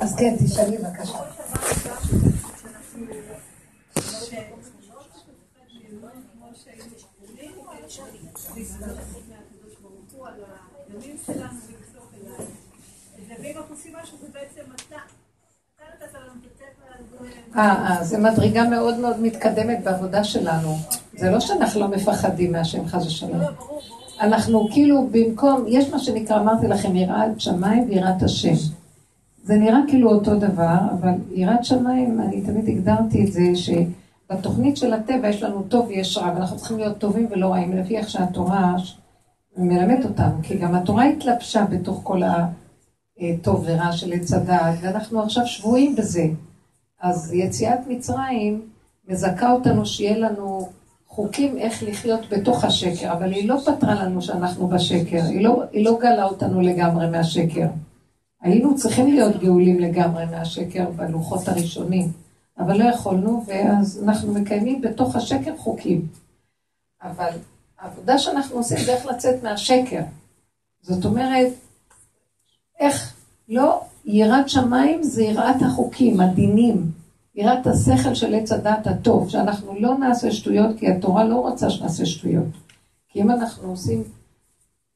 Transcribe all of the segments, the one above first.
אז כן, תשאלי בבקשה. אה, אה, זה מדרגה מאוד מאוד מתקדמת בעבודה שלנו. זה לא שאנחנו לא מפחדים מהשם חס ושלום. אנחנו כאילו במקום, יש מה שנקרא, אמרתי לכם, יראת שמיים ויראת השם. זה נראה כאילו אותו דבר, אבל יראת שמיים, אני תמיד הגדרתי את זה, שבתוכנית של הטבע יש לנו טוב ויש רע, ואנחנו צריכים להיות טובים ולא רעים, לפי איך שהתורה מלמד אותנו, כי גם התורה התלבשה בתוך כל הטוב ורע של עץ הדעת, ואנחנו עכשיו שבויים בזה. אז יציאת מצרים מזכה אותנו שיהיה לנו חוקים איך לחיות בתוך השקר, אבל היא לא פתרה לנו שאנחנו בשקר, היא לא, היא לא גלה אותנו לגמרי מהשקר. היינו צריכים להיות גאולים לגמרי מהשקר בלוחות הראשונים, אבל לא יכולנו, ואז אנחנו מקיימים בתוך השקר חוקים. אבל העבודה שאנחנו עושים זה איך לצאת מהשקר. זאת אומרת, איך לא, יראת שמיים זה יראת החוקים, הדינים, יראת השכל של עץ הדת הטוב, שאנחנו לא נעשה שטויות, כי התורה לא רוצה שנעשה שטויות. כי אם אנחנו עושים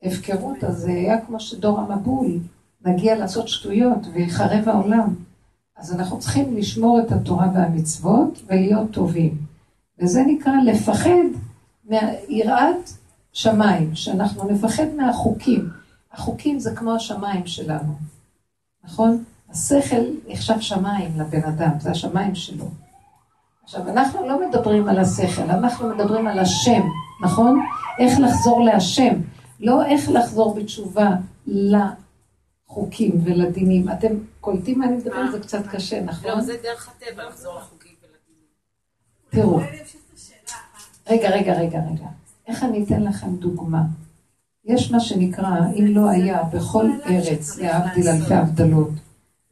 הפקרות, אז זה היה כמו שדור המבול, נגיע לעשות שטויות ויחרב העולם. אז אנחנו צריכים לשמור את התורה והמצוות ולהיות טובים. וזה נקרא לפחד מיראת שמיים, שאנחנו נפחד מהחוקים. החוקים זה כמו השמיים שלנו, נכון? השכל נחשב שמיים לבן אדם, זה השמיים שלו. עכשיו, אנחנו לא מדברים על השכל, אנחנו מדברים על השם, נכון? איך לחזור להשם, לא איך לחזור בתשובה לחוקים ולדינים. אתם קולטים מה אני מדברת? זה קצת קשה, נכון? לא, זה דרך הטבע, לחזור לחוקים ולדינים. תראו, רגע, רגע, רגע, רגע. איך אני אתן לכם דוגמה? יש מה שנקרא, אם לא היה בכל ארץ, להבדיל אלפי הבדלות,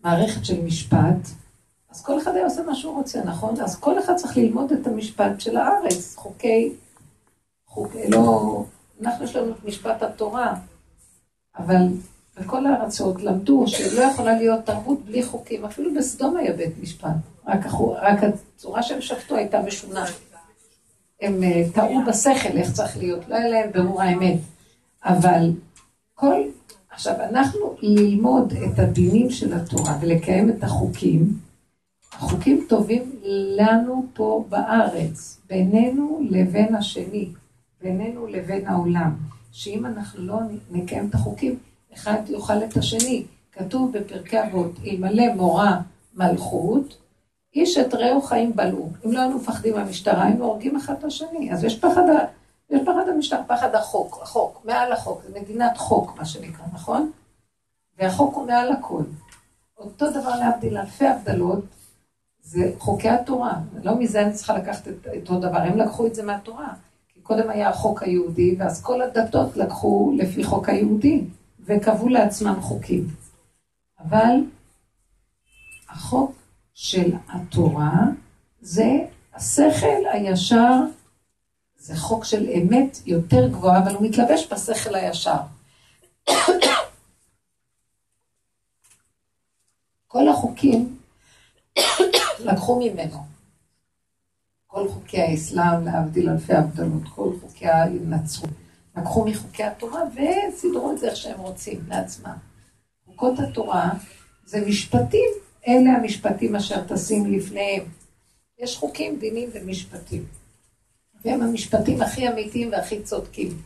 מערכת של משפט, אז כל אחד היה עושה מה שהוא רוצה, נכון? אז כל אחד צריך ללמוד את המשפט של הארץ, חוקי, חוקי, לא, אנחנו יש לנו את משפט התורה, אבל בכל הארצות למדו שלא יכולה להיות תרבות בלי חוקים, אפילו בסדום היה בית משפט, רק, רק הצורה שהם שפטו הייתה משונה. הם אה, טעו בשכל איך צריך להיות, לא היה להם ברור האמת, אבל כל עכשיו, אנחנו ללמוד את הדינים של התורה ולקיים את החוקים, החוקים טובים לנו פה בארץ, בינינו לבין השני, בינינו לבין העולם, שאם אנחנו לא נקיים את החוקים, אחד יאכל את השני. כתוב בפרקי אבות, אלמלא מורה מלכות, איש את רעהו חיים בלעו. אם לא היינו מפחדים מהמשטרה, היינו הורגים אחד את השני. אז יש פחד יש פחד המשטר, פחד החוק, החוק, מעל החוק, זה מדינת חוק, מה שנקרא, נכון? והחוק הוא מעל הכל. אותו דבר להבדיל אלפי הבדלות, זה חוקי התורה. לא מזה אני צריכה לקחת את אותו דבר, הם לקחו את זה מהתורה. כי קודם היה החוק היהודי, ואז כל הדתות לקחו לפי חוק היהודי, וקבעו לעצמם חוקים. אבל החוק של התורה זה השכל הישר זה חוק של אמת יותר גבוהה, אבל הוא מתלבש בשכל הישר. כל החוקים לקחו ממנו. כל חוקי האסלאם, להבדיל אלפי הבדלות, כל חוקי הנצרות, לקחו מחוקי התורה וסידרו את זה איך שהם רוצים לעצמם. חוקות התורה זה משפטים, אלה המשפטים אשר טסים לפניהם. יש חוקים, דינים ומשפטים. והם המשפטים הכי אמיתיים והכי צודקים.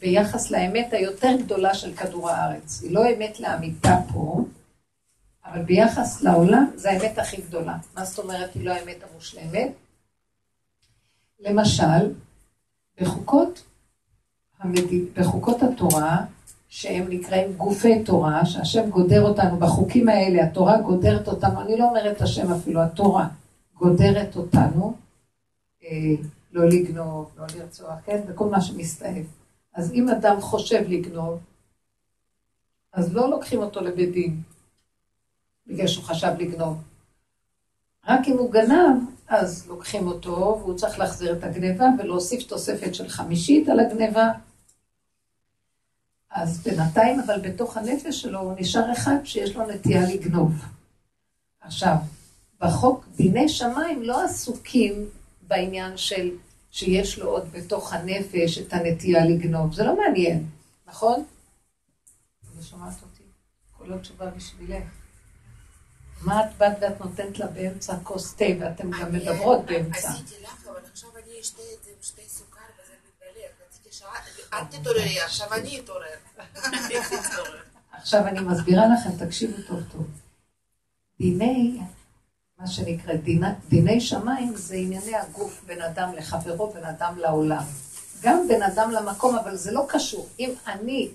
ביחס לאמת היותר גדולה של כדור הארץ. היא לא אמת לאמיתה פה, אבל ביחס לעולם זה האמת הכי גדולה. מה זאת אומרת היא לא האמת המושלמת? למשל, בחוקות, המד... בחוקות התורה, שהם נקראים גופי תורה, שהשם גודר אותנו בחוקים האלה, התורה גודרת אותנו, אני לא אומרת השם אפילו, התורה גודרת אותנו, אה, לא לגנוב, לא לרצוח, כן? וכל מה שמסתעף. אז אם אדם חושב לגנוב, אז לא לוקחים אותו לבית דין, בגלל שהוא חשב לגנוב. רק אם הוא גנב, אז לוקחים אותו, והוא צריך להחזיר את הגניבה ולהוסיף תוספת של חמישית על הגניבה. אז בינתיים, אבל בתוך הנפש שלו הוא נשאר אחד שיש לו נטייה לגנוב. עכשיו, בחוק דיני שמיים לא עסוקים בעניין של שיש לו עוד בתוך הנפש את הנטייה לגנוב. זה לא מעניין, נכון? לא שומעת אותי? כל התשובה בשבילך. מה את באת ואת נותנת לה באמצע כוס תה ואתן גם מדברות באמצע? עשיתי לך, אבל עכשיו אני אשתה את זה עם שתי סוכר וזה מתגלה. רציתי שאת תתעוררי, עכשיו אני אתעורר. עכשיו אני מסבירה לכם, תקשיבו טוב טוב. דיני, מה שנקרא, דיני, דיני שמיים זה ענייני הגוף בין אדם לחברו, בין אדם לעולם. גם בין אדם למקום, אבל זה לא קשור. אם אני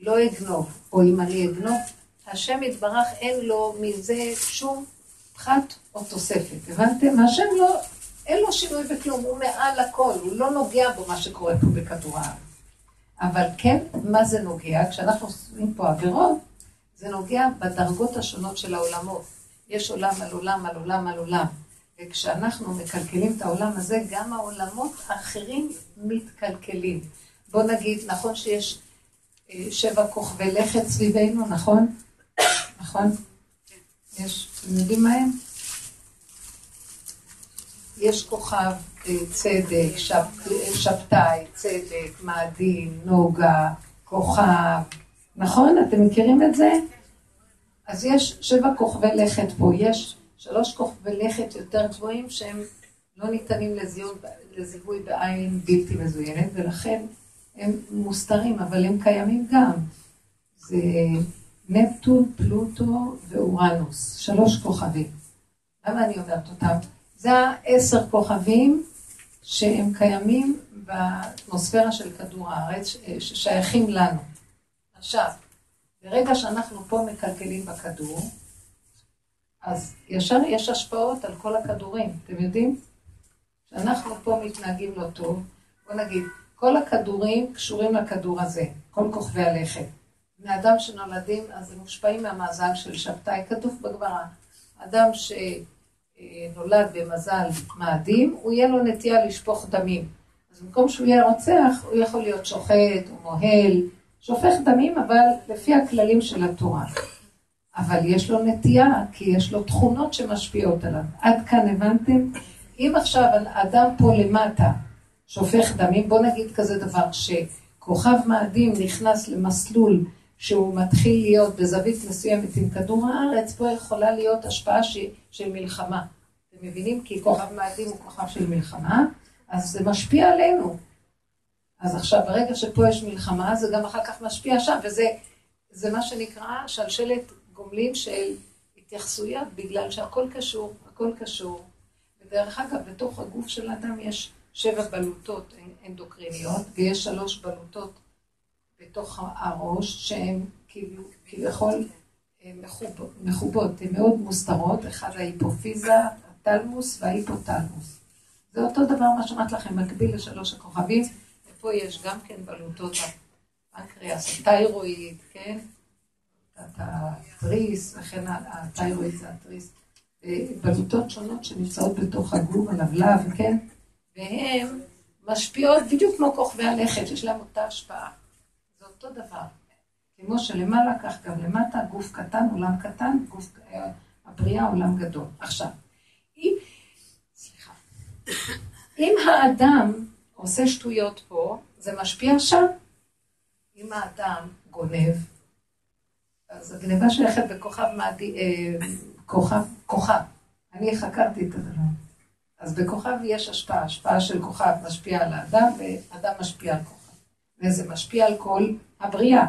לא אגנוב, או אם אני אגנוב, השם יתברך אין לו מזה שום פחת או תוספת. הבנתם? השם לא, אין לו שינוי בכלום, הוא מעל הכל, הוא לא נוגע בו מה שקורה פה בכדור הארץ. אבל כן, מה זה נוגע? כשאנחנו עושים פה עבירות, זה נוגע בדרגות השונות של העולמות. יש עולם על עולם על עולם על עולם. וכשאנחנו מקלקלים את העולם הזה, גם העולמות האחרים מתקלקלים. בוא נגיד, נכון שיש אה, שבע כוכבי לכת סביבנו, נכון? נכון? יש, אתם יודעים מה הם? יש כוכב אה, צדק, שב, שבתאי, צדק, מאדים, נוגה, כוכב, נכון? אתם מכירים את זה? אז יש שבע כוכבי לכת פה, יש שלוש כוכבי לכת יותר גבוהים שהם לא ניתנים לזיון, לזיהוי בעין בלתי מזוינת, ולכן הם מוסתרים, אבל הם קיימים גם. זה נפטון, פלוטו ואורנוס, שלוש כוכבים. למה אני אומרת אותם? זה העשר כוכבים שהם קיימים באטמוספירה של כדור הארץ, ששייכים לנו. עכשיו, ברגע שאנחנו פה מקלקלים בכדור, אז ישר יש השפעות על כל הכדורים, אתם יודעים? כשאנחנו פה מתנהגים לא טוב, בוא נגיד, כל הכדורים קשורים לכדור הזה, כל כוכבי הלכת. בני אדם שנולדים, אז הם מושפעים מהמאזל של שבתאי, כתוב בגמרא. אדם שנולד במזל מאדים, הוא יהיה לו נטייה לשפוך דמים. אז במקום שהוא יהיה רוצח, הוא יכול להיות שוחט או מוהל, שופך דמים, אבל לפי הכללים של התורה. אבל יש לו נטייה, כי יש לו תכונות שמשפיעות עליו. עד כאן הבנתם? אם עכשיו אדם פה למטה שופך דמים, בוא נגיד כזה דבר, שכוכב מאדים נכנס למסלול שהוא מתחיל להיות בזווית מסוימת עם כדור הארץ, פה יכולה להיות השפעה ש... של מלחמה. אתם מבינים? כי כוכב מאדים הוא כוכב של מלחמה, אז זה משפיע עלינו. אז עכשיו, ברגע שפה יש מלחמה, זה גם אחר כך משפיע שם, וזה מה שנקרא שלשלת גומלין של התייחסויות, בגלל שהכל קשור, הכל קשור. ודרך אגב, בתוך הגוף של האדם יש שבע בלוטות אנדוקריניות, ויש שלוש בלוטות בתוך הראש, שהן כאילו, כביכול מחובות, הן מאוד מוסתרות, אחד ההיפופיזה, הטלמוס וההיפוטלמוס. זה אותו דבר מה שאמרת לכם, מקביל לשלוש הכוכבים, ופה יש גם כן בלוטות הפנקריאס, הטיירואיד, כן? התריס, וכן הטיירואיד זה התריס. בלוטות שונות שנמצאות בתוך הגוף, הלבלב, כן? והן משפיעות בדיוק כמו כוכבי הלכת, יש להם אותה השפעה. זה אותו דבר. כמו שלמעלה, כך גם למטה, גוף קטן, עולם קטן, גוף, אה, הבריאה, עולם גדול. עכשיו, אם, סליחה, אם האדם עושה שטויות פה, זה משפיע שם. אם האדם גונב, אז הגניבה שייכת בכוכב מעדי, אה, כוכב, כוכב. אני חקרתי את הדבר. אז בכוכב יש השפעה, השפעה של כוכב משפיעה על האדם, ואדם משפיע על כוכב. וזה משפיע על כל הבריאה.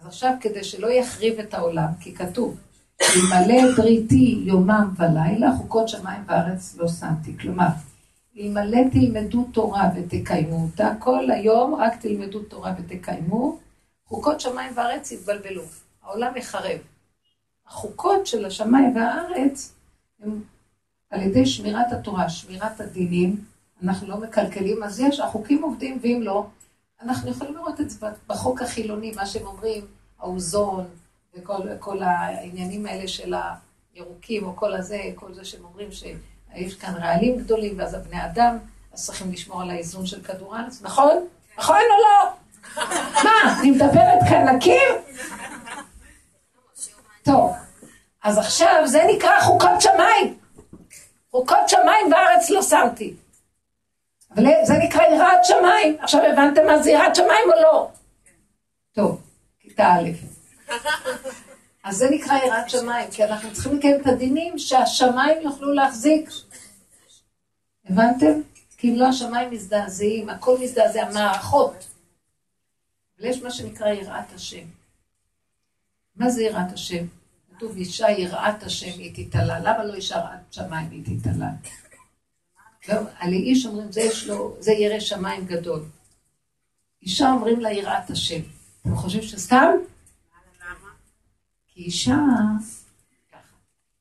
אז עכשיו, כדי שלא יחריב את העולם, כי כתוב, אלמלא בריתי יומם ולילה, חוקות שמיים וארץ לא שמתי. כלומר, אלמלא תלמדו תורה ותקיימו אותה, כל היום רק תלמדו תורה ותקיימו, חוקות שמיים וארץ יתבלבלו. העולם יחרב. החוקות של השמיים והארץ הם על ידי שמירת התורה, שמירת הדינים, אנחנו לא מקלקלים, אז יש, החוקים עובדים, ואם לא, אנחנו יכולים לראות את זה בחוק החילוני, מה שהם אומרים, האוזון, וכל העניינים האלה של הירוקים, או כל הזה, כל זה שהם אומרים שיש כאן רעלים גדולים, ואז הבני אדם, אז צריכים לשמור על האיזון של כדור הארץ, נכון? נכון או לא? מה, אני מדברת כאן לקיר? טוב, אז עכשיו זה נקרא חוקות שמיים. חוקות שמיים בארץ לא שמתי. אבל זה נקרא יראת שמיים. עכשיו הבנתם מה זה יראת שמיים או לא? טוב, כיתה א'. אז זה נקרא יראת שמיים, כי אנחנו צריכים לקיים את הדינים שהשמיים יוכלו להחזיק. הבנתם? כי אם לא השמיים מזדעזעים, הכל מזדעזע, מערכות. אבל יש מה שנקרא יראת השם. מה זה יראת השם? כתוב אישה יראת השם היא תתעלה. למה לא אישה יראת שמיים היא תתעלה? על איש אומרים, זה יש לו, זה ירא שמיים גדול. אישה אומרים לה יראת השם. אתם חושבים שסתם? אישה.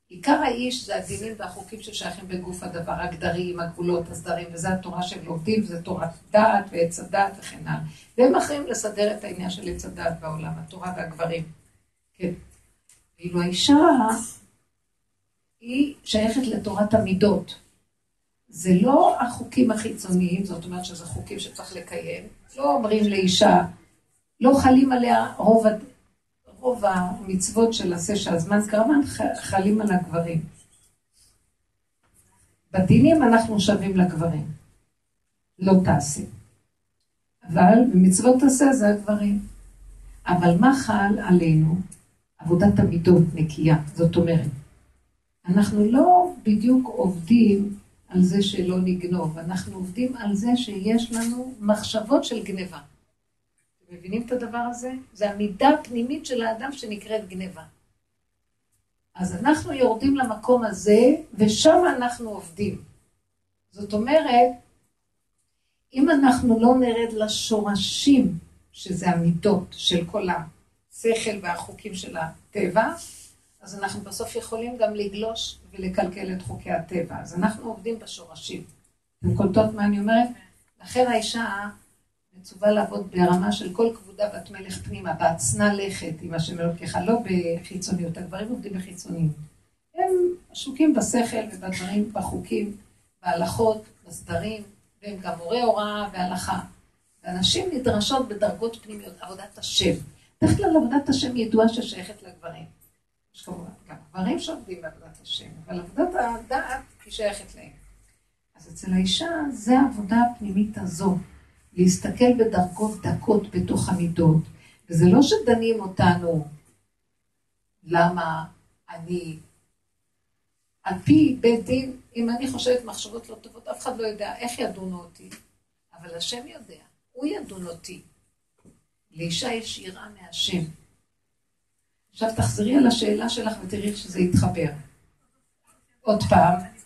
עיקר האיש זה הדינים והחוקים ששייכים בגוף הדבר, הגדרים, הגבולות, הסדרים, וזה התורה של לומדים, וזה תורת דעת ועץ הדעת וכן הלאה. והם אחרים לסדר את העניין של עץ הדעת בעולם, התורה והגברים. כן. ואילו האישה היא שייכת לתורת המידות. זה לא החוקים החיצוניים, זאת אומרת שזה חוקים שצריך לקיים. לא אומרים לאישה, לא חלים עליה רוב, רוב המצוות של עשה שהזמן קרמן חלים על הגברים. בדינים אנחנו שווים לגברים. לא תעשה. אבל במצוות עשה זה הגברים. אבל מה חל עלינו? עבודת המידות נקייה. זאת אומרת, אנחנו לא בדיוק עובדים על זה שלא נגנוב, אנחנו עובדים על זה שיש לנו מחשבות של גניבה. מבינים את הדבר הזה? זה המידה הפנימית של האדם שנקראת גניבה. אז אנחנו יורדים למקום הזה, ושם אנחנו עובדים. זאת אומרת, אם אנחנו לא נרד לשורשים, שזה המידות של כל השכל והחוקים של הטבע, אז אנחנו בסוף יכולים גם לגלוש ולקלקל את חוקי הטבע. אז אנחנו עובדים בשורשים. אתם קולטות מה אני אומרת? לכן האישה מצווה לעבוד ברמה של כל כבודה בת מלך פנימה, בעצנה לכת עם השם אלוקיך, לא בחיצוניות. הגברים עובדים בחיצוניות. הם עשוקים בשכל ובדברים, בחוקים, בהלכות, בסדרים, והם גם מורי הוראה והלכה. ואנשים נדרשות בדרגות פנימיות, עבודת השם. בדרך כלל עבודת השם ידועה ששייכת לגברים. יש כמובן גם גברים שעובדים בעבודת השם, אבל עבודת הדעת היא שייכת להם. אז אצל האישה זה העבודה הפנימית הזו, להסתכל בדרגות דקות בתוך המידות, וזה לא שדנים אותנו למה אני, על פי בית דין, אם אני חושבת מחשבות לא טובות, אף אחד לא יודע איך ידונו אותי, אבל השם יודע, הוא ידון אותי. לאישה יש יראה מהשם. עכשיו תחזרי על השאלה שלך ותראי שזה יתחבר. עוד פעם.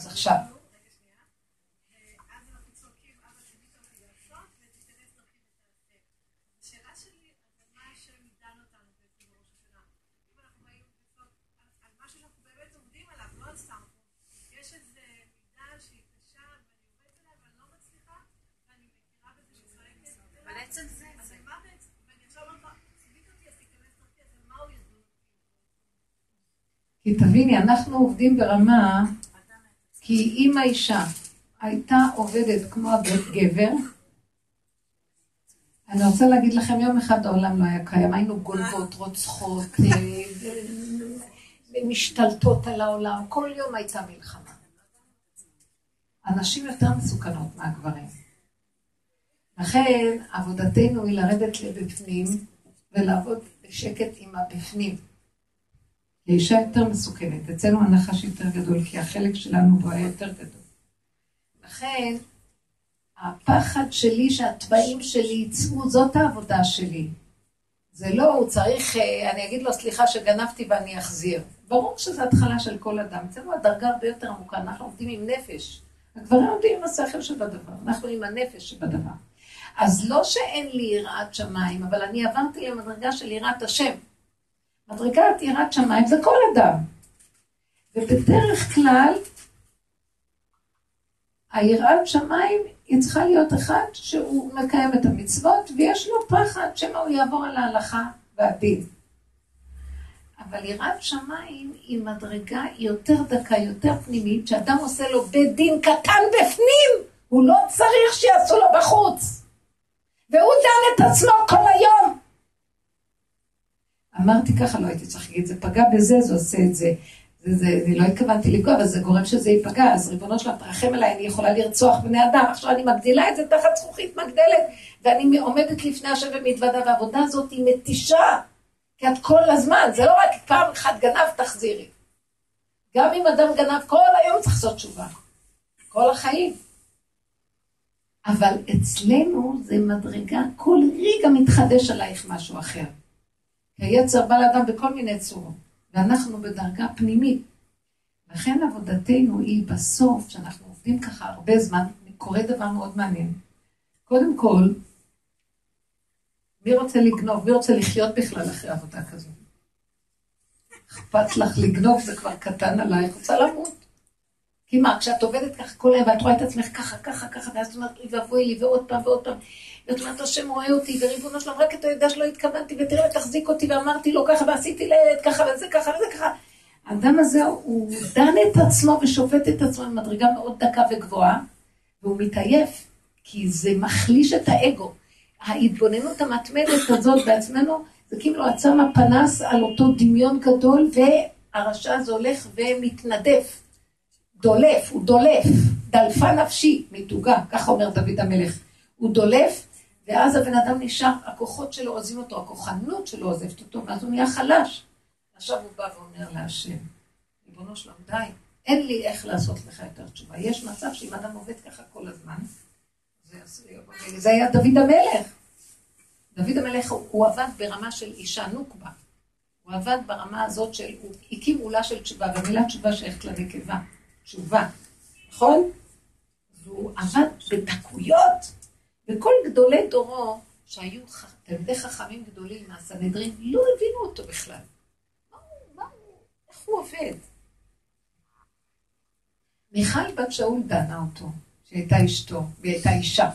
אז עכשיו. כי תביני, אנחנו עובדים ברמה, כי אם האישה הייתה עובדת כמו הגבר, אני רוצה להגיד לכם, יום אחד העולם לא היה קיים, היינו גולבות, רוצחות, אה, משתלטות על העולם, כל יום הייתה מלחמה. הנשים יותר מסוכנות מהגברים. לכן עבודתנו היא לרדת לבפנים ולעבוד בשקט עם הבפנים. לאישה יותר מסוכנת, אצלנו הנחש יותר גדול, כי החלק שלנו בו היה יותר גדול. לכן, הפחד שלי שהתוואים שלי יצאו, זאת העבודה שלי. זה לא, הוא צריך, אה, אני אגיד לו, סליחה שגנבתי ואני אחזיר. ברור שזו התחלה של כל אדם. אצלנו הדרגה הרבה יותר עמוקה, אנחנו עובדים עם נפש. הגברים עובדים עם השכל שבדבר, אנחנו עם הנפש שבדבר. אז לא שאין לי יראת שמיים, אבל אני עברתי למדרגה של יראת השם. מדרגת יראת שמיים זה כל אדם. ובדרך כלל, היראת שמיים היא צריכה להיות אחד שהוא מקיים את המצוות, ויש לו פחד שמא הוא יעבור על ההלכה והדין. אבל יראת שמיים היא מדרגה יותר דקה, יותר פנימית, שאדם עושה לו בית דין קטן בפנים, הוא לא צריך שיעשו לו בחוץ. והוא דן את עצמו כל היום. אמרתי ככה, לא הייתי צריך להגיד, זה פגע בזה, זה עושה את זה. זה, זה, אני לא התכוונתי לפגוע, אבל זה גורם שזה ייפגע, אז ריבונו שלם, תרחם עליי, אני יכולה לרצוח בני אדם, עכשיו אני מגדילה את זה תחת זכוכית מגדלת, ואני עומדת לפני השם במתוודה, והעבודה הזאת היא מתישה, כי את כל הזמן, זה לא רק פעם אחת גנב, תחזירי. גם אם אדם גנב, כל היום צריך לעשות תשובה. כל החיים. אבל אצלנו זה מדרגה, כל רגע מתחדש עלייך משהו אחר. היצר בא לאדם בכל מיני צורות. ואנחנו בדרגה פנימית. לכן עבודתנו היא בסוף, שאנחנו עובדים ככה הרבה זמן, קורה דבר מאוד מעניין. קודם כל, מי רוצה לגנוב? מי רוצה לחיות בכלל אחרי עבודה כזו? אכפת לך לגנוב, זה כבר קטן עלייך, רוצה למות. כי מה, כשאת עובדת ככה כל היום, ואת רואה את עצמך ככה, ככה, ככה, ואז את אומרת, אוי ואבוי לי, ועוד פעם ועוד פעם, ואת אומרת, השם רואה אותי, וריבונו שלום, רק אתה יודע שלא התכוונתי, ותראה ותחזיק אותי, ואמרתי לו ככה, ועשיתי לילד ככה, וזה ככה, וזה ככה. האדם הזה, הוא דן את עצמו ושופט את עצמו במדרגה מאוד דקה וגבוהה, והוא מתעייף, כי זה מחליש את האגו. ההתבוננות המתמדת הזאת בעצמנו, זה כאילו עצם הפנס על אותו דמיון גדול, והרשע הזה הולך ומתנדף. דולף, הוא דולף, דלפה נפשי, מתוגה, ככה אומר דוד המלך. הוא דולף, ואז הבן אדם נשאר, הכוחות שלו עוזבים אותו, הכוחנות שלו עוזבת אותו, ואז הוא נהיה חלש. עכשיו הוא בא ואומר להשם, ריבונו שלום, די, אין לי איך לעשות לך יותר תשובה. יש מצב שאם אדם עובד ככה כל הזמן, זה, היה דוד המלך. דוד המלך, הוא, הוא עבד ברמה של אישה נוקבה. הוא עבד ברמה הזאת של, הוא הקים עולה של תשובה, והמילה תשובה שייכת לנקבה. תשובה, נכון? והוא עבד בדקויות, וכל גדולי דורו, שהיו תלמידי חכמים גדולים מהסנהדרין, לא הבינו אותו בכלל. מה הוא, מה הוא, איך הוא עובד? מיכל בת שאול דנה אותו, שהייתה אשתו, והיא הייתה אישה.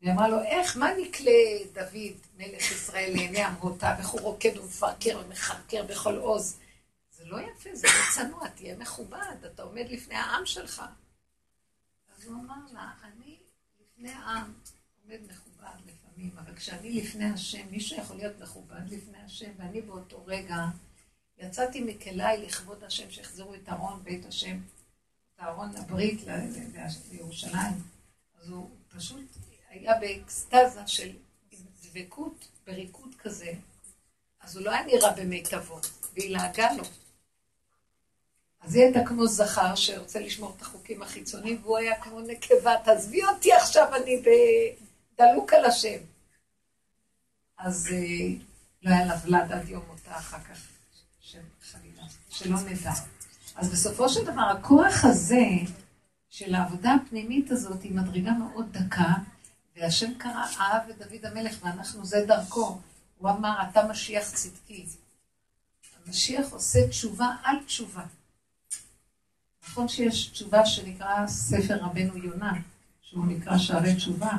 היא אמרה לו, איך, מה נקלה דוד, מלך ישראל, לעיני אמרותיו, איך הוא רוקד ומפרקר ומחרקר בכל עוז? זה לא יפה, זה לא צנוע, תהיה מכובד, אתה עומד לפני העם שלך. אז הוא אמר לה, אני לפני העם עומד מכובד לפעמים, אבל כשאני לפני השם, מישהו יכול להיות מכובד לפני השם, ואני באותו רגע יצאתי מכליי לכבוד השם, שיחזרו את ארון בית השם, את ארון הברית לירושלים. אז הוא פשוט היה באקסטזה של דבקות, בריקוד כזה, אז הוא לא היה נראה במיטבו, והיא לעגה לו. אז היא הייתה כמו זכר שרוצה לשמור את החוקים החיצוניים, והוא היה כמו נקבה, תעזבי אותי עכשיו, אני דלוק על השם. אז אה, לא היה לה ולד עד יום מותה אחר כך, חלילה, שלא נדע. אז בסופו של דבר, הכוח הזה של העבודה הפנימית הזאת היא מדרגה מאוד דקה, והשם קרא, אהב את דוד המלך, ואנחנו זה דרכו. הוא אמר, אתה משיח צדקי. המשיח עושה תשובה על תשובה. נכון שיש תשובה שנקרא ספר רבנו יונה, שהוא נקרא שערי תשובה,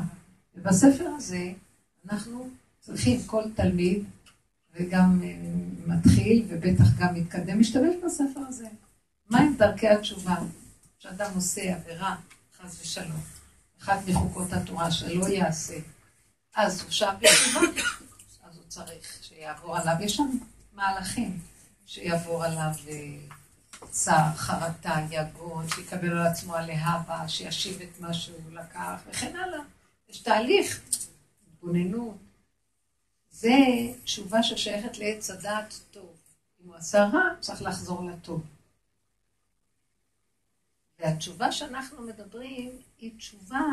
ובספר הזה אנחנו צריכים כל תלמיד, וגם אה, מתחיל, ובטח גם מתקדם, משתמש בספר הזה. מהם דרכי התשובה? שאדם עושה עבירה, חס ושלום, אחת מחוקות התורה שלא יעשה, אז הוא שם בתשובה, אז הוא צריך שיעבור עליו, יש שם מהלכים שיעבור עליו אה, צער, חרטה, יגון, שיקבל על עצמו הלהבה, שישיב את מה שהוא לקח, וכן הלאה. יש תהליך, התבוננות. זה תשובה ששייכת לעץ הדעת טוב. אם הוא עשה רע, צריך לחזור לטוב. והתשובה שאנחנו מדברים היא תשובה,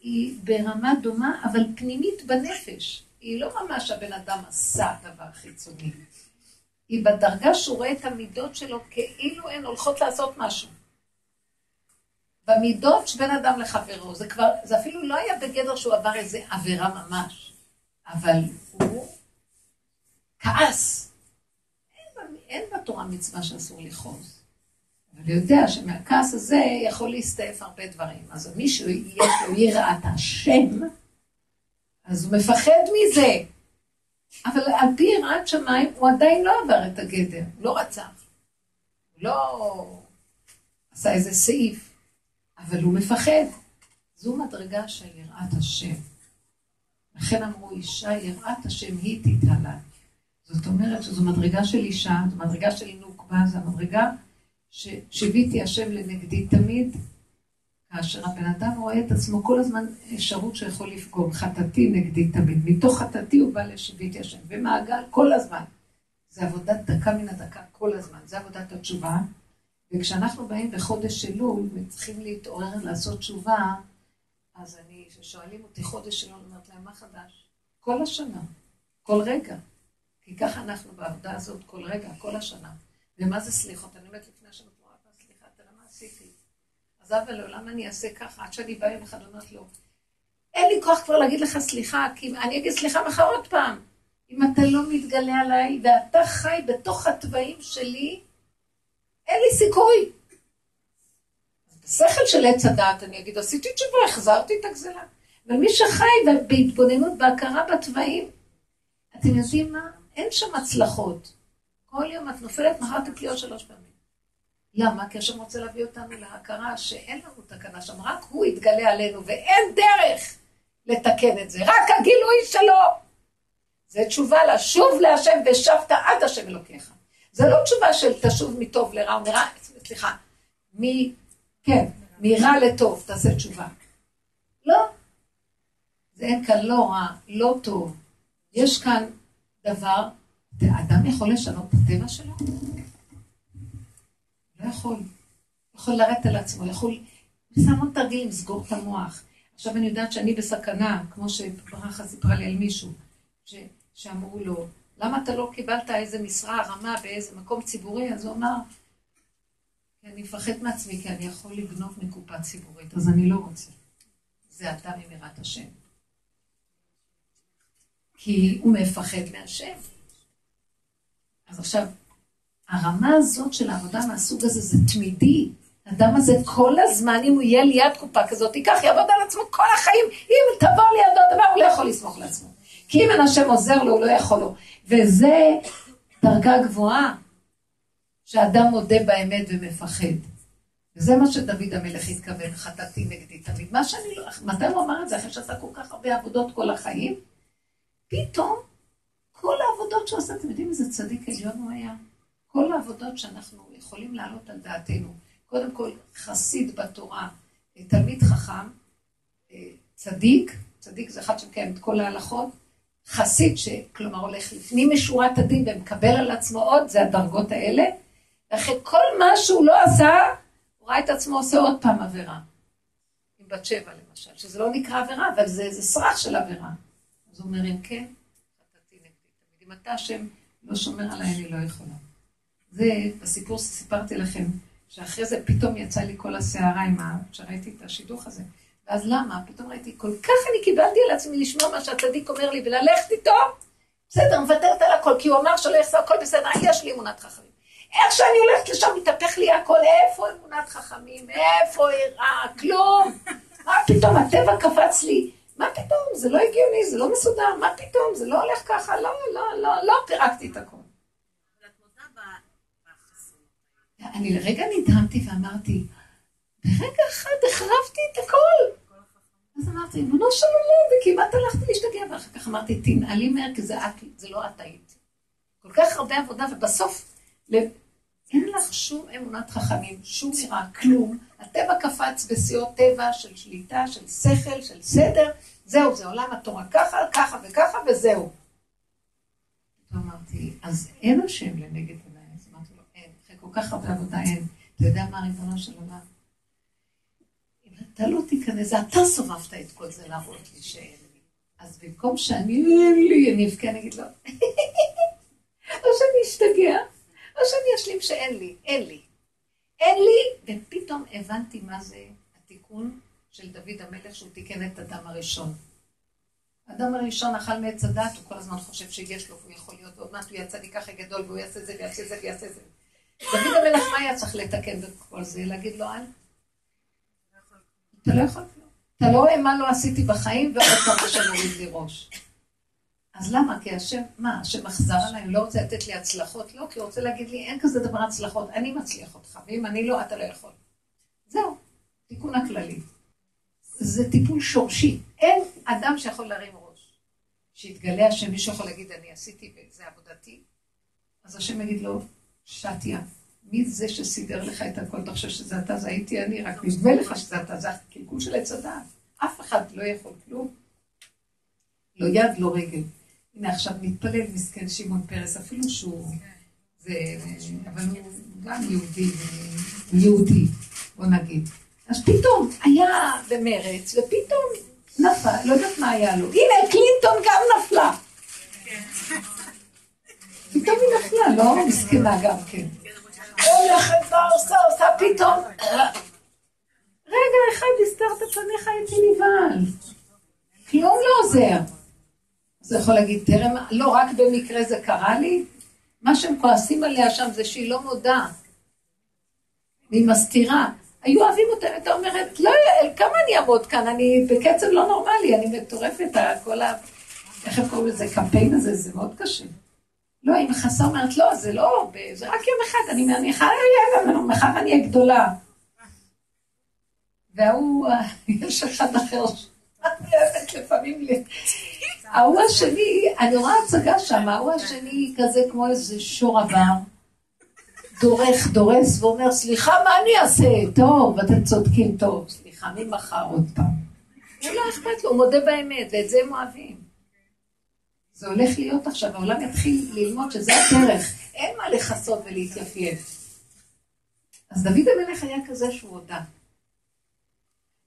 היא ברמה דומה, אבל פנימית בנפש. היא לא ממש הבן אדם עשה דבר חיצוני. היא בדרגה שהוא רואה את המידות שלו כאילו הן הולכות לעשות משהו. במידות שבין אדם לחברו, זה כבר, זה אפילו לא היה בגדר שהוא עבר איזה עבירה ממש, אבל הוא כעס. אין, אין בתורה מצווה שאסור לכעוס. אבל יודע שמהכעס הזה יכול להסתעף הרבה דברים. אז מישהו יש לו יראת השם, אז הוא מפחד מזה. אבל על פי יראת שמיים הוא עדיין לא עבר את הגדר, לא רצח. לא עשה איזה סעיף, אבל הוא מפחד. זו מדרגה של יראת השם. לכן אמרו, אישה יראת השם היא תתעלה. זאת אומרת שזו מדרגה של אישה, זו מדרגה של נוקבה, זו המדרגה ששיוויתי השם לנגדי תמיד, כאשר הבן אדם רואה את עצמו כל הזמן אפשרות שיכול לפגום, חטאתי נגדי תמיד, מתוך חטאתי הוא בא לשיוויתי השם, ומעגל כל הזמן. זה עבודת דקה מן הדקה כל הזמן, זה עבודת התשובה. וכשאנחנו באים בחודש אלול וצריכים להתעורר לעשות תשובה, אז אני, כששואלים אותי חודש אלול, אומרת להם, מה חדש? כל השנה, כל רגע. כי ככה אנחנו בעבודה הזאת כל רגע, כל השנה. ומה זה סליחות? אני אומרת לפני השם, סליחה, תראה מה עשיתי. אז אבל לעולם אני אעשה ככה, עד שאני באה יום אחד ואומרת לו, אין לי כוח כבר להגיד לך סליחה, כי אני אגיד סליחה מחר עוד פעם. אם אתה לא מתגלה עליי, ואתה חי בתוך התוואים שלי, אין לי סיכוי. בשכל של עץ הדעת אני אגיד, עשיתי תשובה, החזרתי את הגזלה. אבל מי שחי בהתבוננות, בהכרה בתוואים, אתם יודעים מה? אין שם הצלחות. כל יום את נופלת, מחר תפלי שלוש פעמים. למה? כי השם רוצה להביא אותנו להכרה שאין לנו תקנה שם, רק הוא יתגלה עלינו, ואין דרך לתקן את זה, רק הגילוי שלו. זה תשובה לשוב להשם ושבת עד השם אלוקיך. זה לא תשובה של תשוב מטוב לרע או מרע, סליחה, מ... כן, מרע לטוב, תעשה תשובה. לא. זה אין כאן לא רע, לא טוב. יש כאן דבר, האדם יכול לשנות את הטבע שלו? לא יכול. יכול לרדת על עצמו, יכול... עושה המון תרגילים, סגור את המוח. עכשיו אני יודעת שאני בסכנה, כמו שברכה סיפרה לי על מישהו, ש... שאמרו לו, למה אתה לא קיבלת איזה משרה רמה באיזה מקום ציבורי? אז הוא אמר, כי אני מפחד מעצמי, כי אני יכול לגנוב מקופה ציבורית, אז אני לא רוצה. זה אתה ממירת השם. כי הוא מפחד מהשם. אז עכשיו, הרמה הזאת של העבודה מהסוג הזה זה תמידי. האדם הזה כל הזמן, אם הוא יהיה ליד קופה כזאת, ייקח, יעבוד על עצמו כל החיים. אם תבוא לידו דבר, הוא לא יכול לסמוך לעצמו. כי אם אין השם עוזר לו, הוא לא יכול לו. וזה דרגה גבוהה, שאדם מודה באמת ומפחד. וזה מה שדוד המלך התכוון, חטאתי נגדי תמיד. מה שאני לא... מתי הוא אמר את זה? אחרי שעשה כל כך הרבה עבודות כל החיים? פתאום, כל העבודות שהוא עשה, אתם יודעים איזה צדיק עליון הוא היה? כל העבודות שאנחנו יכולים להעלות על דעתנו, קודם כל חסיד בתורה, תלמיד חכם, צדיק, צדיק זה אחד שמקיים את כל ההלכות, חסיד שכלומר הולך לפנים משורת הדין ומקבל על עצמו עוד, זה הדרגות האלה, ואחרי כל מה שהוא לא עשה, הוא ראה את עצמו עושה עוד פעם עבירה. עם בת שבע למשל, שזה לא נקרא עבירה, אבל זה, זה סרח של עבירה. אז הוא אומר, אם כן. אם אתה השם לא שומר עליי, אני לא יכולה. זה בסיפור שסיפרתי לכם, שאחרי זה פתאום יצא לי כל הסערה עם ה... כשראיתי את השידוך הזה. ואז למה? פתאום ראיתי, כל כך אני קיבלתי על עצמי לשמוע מה שהצדיק אומר לי וללכת איתו, בסדר, מוותרת על הכל, כי הוא אמר שלא יחסר הכל בסדר, יש לי אמונת חכמים. איך שאני הולכת לשם, מתהפך לי הכל, איפה אמונת חכמים, איפה יראה, כלום. מה פתאום, הטבע קפץ לי. מה פתאום, זה לא הגיוני, זה לא מסודר, מה פתאום, זה לא הולך ככה, לא, לא, לא, לא פירקתי את הכל. אני לרגע נדהמתי ואמרתי, ברגע אחד החרבתי את הכל. אז אמרתי, ריבונו של עולם, וכמעט הלכתי להשתגע, ואחר כך אמרתי, תנעלי מהר, כי זה, את, זה לא את היית. כל כך הרבה עבודה, ובסוף, אין לך שום אמונת חכמים, שום יראה, כלום. הטבע קפץ בשיאות טבע של שליטה, של שכל, של סדר, זהו, זה עולם התורה ככה, ככה וככה, וזהו. אמרתי, אז אין השם לנגד עיניי. אז אמרתי לו, אין. אחרי כל כך הרבה עבודה אין. אתה יודע מה ריבונו של עולם? אתה לא תיכנס, אתה סובבת את כל זה להראות לי שאין לי. אז במקום שאני, אין לי, אני אבכה, אני אגיד לו, או שאני אשתגע, או שאני אשלים שאין לי, אין לי. אין לי, ופתאום הבנתי מה זה התיקון של דוד המלך, שהוא תיקן את אדם הראשון. האדם הראשון אכל מעץ הדת, הוא כל הזמן חושב שיש לו, והוא יכול להיות, ועוד מעט הוא יהיה צדיק ככה גדול, והוא יעשה זה ויעשה זה ויעשה זה. דוד המלך, מה היה צריך לתקן בכל זה? להגיד לו, אל אתה לא יכול כלום. אתה לא רואה מה לא עשיתי בחיים, ועוד פעם השם מוריד לי ראש. אז למה? כי השם, מה, השם אכזר עליי, לא רוצה לתת לי הצלחות? לא, כי הוא רוצה להגיד לי, אין כזה דבר הצלחות, אני מצליח אותך, ואם אני לא, אתה לא יכול. זהו, תיקון הכללי. זה טיפול שורשי. אין אדם שיכול להרים ראש. שיתגלה השם, מישהו יכול להגיד, אני עשיתי וזה עבודתי, אז השם יגיד לו, שתיה, מי זה שסידר לך את הכל? אתה חושב שזה אתה, זה הייתי אני, רק נדמה לך שזה אתה, זה הקלקול של עץ הדעת. אף אחד לא יכול כלום. לא יד, לא רגל. הנה עכשיו מתפלל מסכן שמעון פרס, אפילו שהוא... זה, אבל הוא גם יהודי, יהודי, בוא נגיד. אז פתאום היה במרץ, ופתאום נפל, לא יודעת מה היה לו. הנה, קלינטון גם נפלה. פתאום היא נפלה, לא מסכנה גם כן. הולכת ועושה, עושה פתאום. רגע אחד הסתרת פניך הייתי נבהל. כלום לא עוזר. אז יכול להגיד, טרם, לא רק במקרה זה קרה לי, מה שהם כועסים עליה שם זה שהיא לא מודה. והיא מסתירה. היו אוהבים אותה, הייתה אומרת, לא, כמה אני אעמוד כאן? אני בקצב לא נורמלי, אני מטורפת, כל ה... איך הם קוראים לזה? קמפיין הזה, זה מאוד קשה. לא, היא מכסה אומרת, לא, זה לא, זה רק יום אחד, אני מניחה, מחר אני אהיה גדולה. וההוא, יש אחד אחר, אני אוהבת לפעמים, ההוא השני, אני רואה הצגה שם, ההוא השני כזה כמו איזה שור עבר, דורך, דורס, ואומר, סליחה, מה אני אעשה? טוב, אתם צודקים, טוב, סליחה, מי מחר עוד פעם? לא אכפת לו, הוא מודה באמת, ואת זה הם אוהבים. זה הולך להיות עכשיו, העולם יתחיל ללמוד שזה הדרך, אין מה לכסות ולהתייפייף. אז דוד המלך היה כזה שהוא הודה.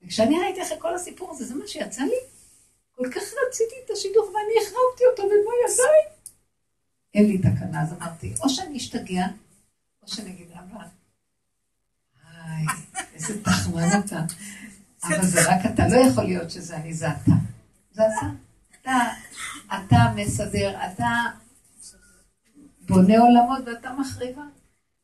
וכשאני ראיתי אחרי כל הסיפור הזה, זה מה שיצא לי? כל כך רציתי את השידוך ואני החרבתי אותו במו ידיי. אין לי תקנה, אז אמרתי, או שאני אשתגע, או שאני אגיד, אבא, היי, איזה תחמן אתה. אבל זה רק אתה, לא יכול להיות שזה אני, זה אתה. זה אתה. אתה, אתה מסדר, אתה בונה עולמות ואתה מחריבה.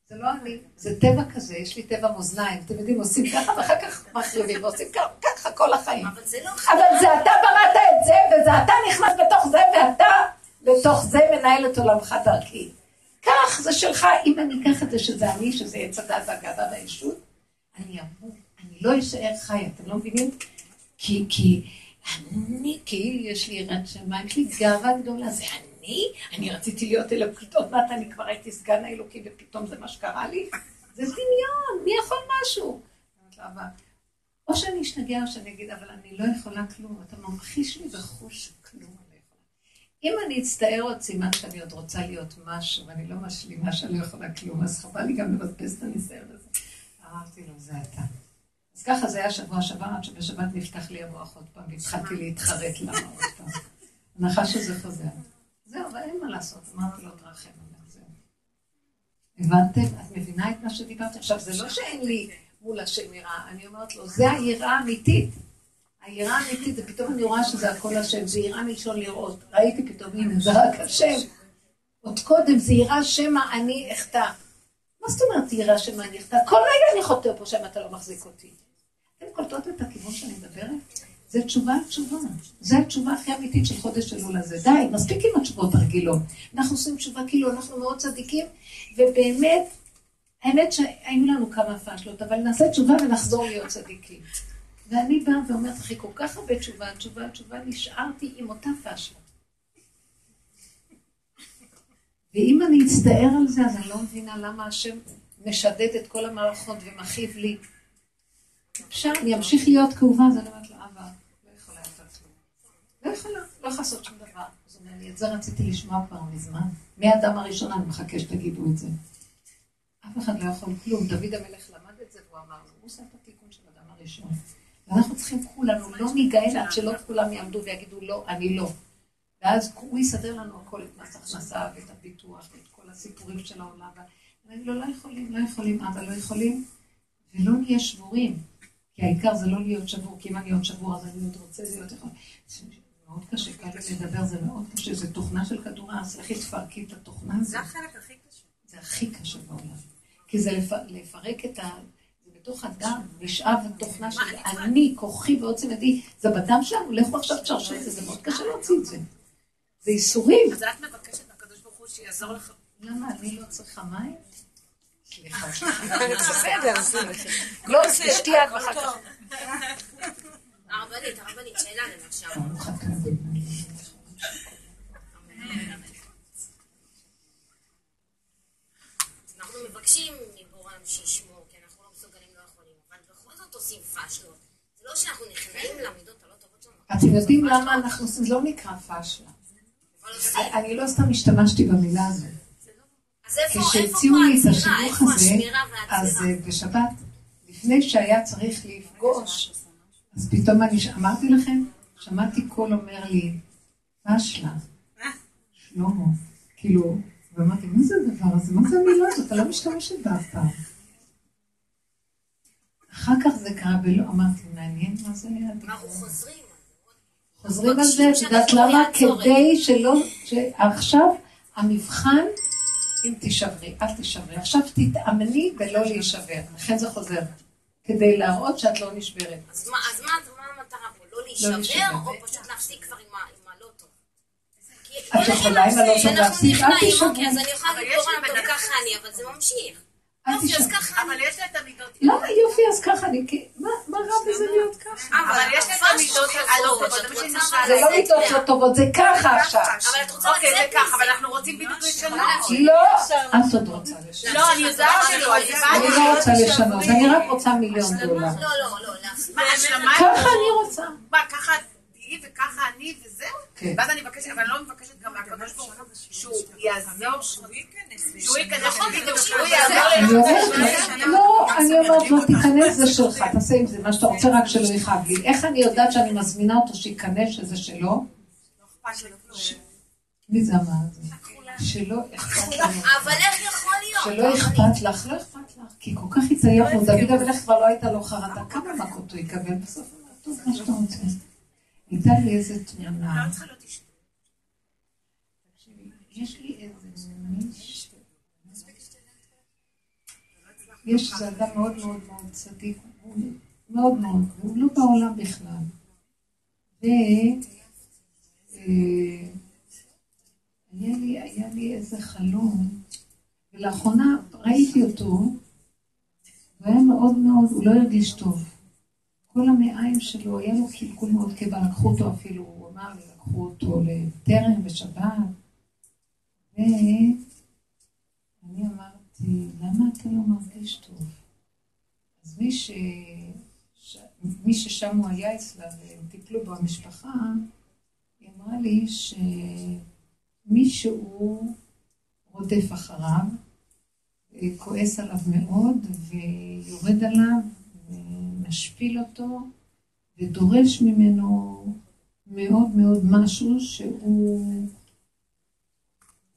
זה לא אני, זה טבע כזה, יש לי טבע מאזניים, אתם יודעים, עושים ככה ואחר כך מחריבים, ועושים ככה כל החיים. אבל זה לא... אבל זה אתה בראת את זה, וזה אתה נכנס בתוך זה, ואתה בתוך זה מנהל את עולמך דרכי. כך, זה שלך, אם אני אקח את זה שזה אני, שזה עץ הדת והגאווה והישות, אני אמור, אני לא אשאר חי, אתם לא מבינים? כי, כי, אני, כי יש לי יראת שמיים, יש לי גאווה גדולה, זה אני? אני רציתי להיות אלוקית, עוד מעט אני כבר הייתי סגן האלוקי ופתאום זה מה שקרה לי? זה דמיון, מי יכול משהו? או שאני אשתגע או שאני אגיד, אבל אני לא יכולה כלום, אתה ממחיש לי בחוש כלום. אם אני אצטער עוד סימן שאני עוד רוצה להיות משהו, ואני לא משלימה שאני לא יכולה כלום, אז חבל לי גם לבזבז את הניסיון הזה. אמרתי לו, זה אתה. אז ככה זה היה שבוע שעבר, עד שבשבת נפתח לי המוח עוד פעם, והתחלתי להתחרט למה עוד פעם. הנחה שזה חוזר. זהו, אבל אין מה לעשות, אמרתי לו, תרחם עליו, זהו. הבנתם? את מבינה את מה שדיברת? עכשיו, זה לא שאין לי מול השם יראה, אני אומרת לו, זה היראה האמיתית. היראה האמיתית זה פתאום אני רואה שזה הכל השם, זה יראה מלשון לראות. ראיתי פתאום, הנה, זה רק השם. עוד קודם זה יראה שמא אני אחטא. מה זאת אומרת יראה שמא אני אחטא? כל רגע אני חוטא פה שמא אתה לא מחזיק אותי. אתם קולטות את הכיוון שאני מדברת? זה תשובה תשובה. זה התשובה הכי אמיתית של חודש אלול הזה. די, מספיק עם התשובות הרגילות. אנחנו עושים תשובה כאילו אנחנו מאוד צדיקים, ובאמת, האמת שהיינו לנו כמה פאשלות, אבל נעשה תשובה ונחזור להיות צדיקים. ואני באה ואומרת, אחי, כל כך הרבה תשובה, תשובה, תשובה, נשארתי עם אותה פשלה. ואם אני אצטער על זה, אז אני לא מבינה למה השם משדד את כל המערכות ומכאיב לי. אני אמשיך להיות כאובה, אז אני אומרת לו, אבא, לא יכולה יותר כלום. לא יכולה, לא יכולה לעשות שום דבר. אז הוא אומר לי, את זה רציתי לשמוע כבר מזמן. מהאדם הראשון אני מחכה שתגידו את זה. אף אחד לא יכול כלום. דוד המלך למד את זה והוא אמר הוא עושה את התיקון של האדם הראשון. ואנחנו צריכים כולנו לא ניגאל עד שלא כולם יעמדו ויגידו לא, אני לא. ואז הוא יסדר לנו הכל, את מס הכנסה ואת הפיתוח ואת כל הסיפורים של העולם. ואני לא, לא יכולים, לא יכולים, אבא, לא יכולים, ולא נהיה שבורים. כי העיקר זה לא להיות שבור, כי אם אני עוד שבור אז אני עוד רוצה להיות יכול. זה מאוד קשה, קל לי לדבר, זה מאוד קשה, זה תוכנה של כדור הארץ, לכי תפרקי את התוכנה הזאת. זה החלק הכי קשה. זה הכי קשה בעולם. כי זה לפרק את ה... בתוך הדם נשאב התוכנה של אני, כוחי ועוצם ידי, זה בדם שלנו, לכו עכשיו תשרשו את זה, זה מאוד קשה להוציא את זה. זה ייסורים. אז את מבקשת מהקדוש ברוך הוא שיעזור לך. למה, אני לא צריכה מים? סליחה. בסדר, לא, תשתי את ואחר כך. הרבנית, הרבנית, שאלה למשל. אנחנו מבקשים מבורם שישמור, כי אנחנו לא מסוגלים, לא יכולים, אבל בכל זאת עושים פשלות. זה לא שאנחנו נכנעים למידות הלא טובות שלנו. אתם יודעים למה אנחנו עושים? זה לא נקרא עושים. אני לא סתם השתמשתי במילה הזאת. כשהציעו לי את איפה הזה, אז? אה, בשבת, לפני שהיה צריך לפגוש, אז פתאום אני, אמרתי לכם, שמעתי קול אומר לי, פשלה, שלמה, כאילו, ואמרתי, מה זה הדבר הזה? מה זה המילה הזאת? אתה לא משתמשת בה אף פעם. אחר כך זה קרה בלא, אמרתי, מעניין מה זה היה הדיבור. אנחנו חוזרים. חוזרים על זה, את יודעת למה? כדי שלא, שעכשיו המבחן, אם תישברי, אל תישברי. עכשיו תתאמני בלא להישבר, לכן זה חוזר. כדי להראות שאת לא נשברת. אז מה אז מה- מה המטרה פה? לא להישבר. להישבר, או פשוט להפסיק כבר עם ה- עם הלא טוב? את יכולה עם הלא טוב להפסיק, אל תישברי. אז אני יכולה לבן טוב, ככה אני, אבל זה ממשיך. יופי, אז. ככה אבל. יש לה את המידות. למה יופי, אז ככה אני, כי- מה מה רע בזה להיות ככה? אבל יש לה את המידות הלא טובות, זה לא מידות לא טובות, זה ככה עכשיו. אבל את רוצה אוקיי, זה לצאת ככה, אבל. אנחנו רוצים בדיוק לשנות. לא, את עוד רוצה לשנות. לא, אני יודעת שלא, אז אני לא רוצה לשנות, אני רק רוצה מיליון דולר. לא, לא, לא? ככה אני רוצה. מה, ככה תהיי וככה אני וזהו? כן. ואז אני מבקשת, אבל לא מבקשת גם מהקדוש ברוך הוא שהוא יעזור, שהוא ייכנס, נכון, בדיוק, שהוא שהוא יעזור אני לי. אומרת, לא, אני אומרת לו, תיכנס, זה שלך, תעשה עם זה מה שאתה רוצה, רק שלא יכאב לי. איך אני יודעת שאני מזמינה אותו שייכנס שזה שלו? מי זה אמר את זה? שלא אכפת לנו. אבל איך יכול להיות? שלא אכפת לך, לא אכפת לך, כי כל כך הצטייחנו, דוד המלך כבר לא הייתה לו חרטה, כמה מכות הוא יקבל בסוף? טוב, מה שאתה רוצה. הייתה לי איזה תמונה, לא. יש לי איזה מיש... יש איזה אדם מאוד מאוד מאוד צדיק, הוא מאוד מאוד, והוא לא בעולם בכלל. ו... אה, לי, היה לי איזה חלום, ולאחרונה ראיתי אותו, הוא היה מאוד מאוד, הוא לא הרגיש טוב. כל המעיים שלו, היה לו קלקול מאוד קיבה, לקחו אותו אפילו, הוא אמר לי, לקחו אותו לטרם בשבת, ואני אמרתי, למה אתה לא מרגיש טוב? אז מי, ש... ש... מי ששם הוא היה אצלה והם טיפלו בו המשפחה, היא אמרה לי שמישהו רודף אחריו, כועס עליו מאוד ויורד עליו ומשפיל אותו ודורש ממנו מאוד מאוד משהו שהוא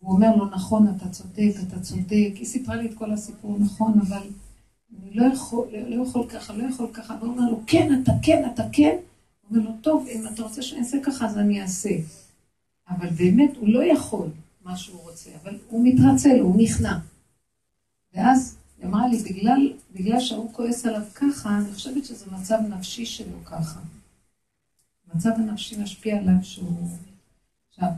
הוא אומר לו, נכון, אתה צודק, אתה צודק. היא סיפרה לי את כל הסיפור, נכון, אבל אני לא יכול, לא יכול ככה, לא יכול ככה. והוא אומר לו, כן, אתה כן, אתה כן. הוא אומר לו, טוב, אם אתה רוצה שאני אעשה ככה, אז אני אעשה. אבל באמת, הוא לא יכול מה שהוא רוצה, אבל הוא מתרצה לו, הוא נכנע. ואז היא אמרה לי, בגלל, בגלל שההוא כועס עליו ככה, אני חושבת שזה מצב נפשי שלו ככה. המצב הנפשי משפיע עליו שהוא... עכשיו,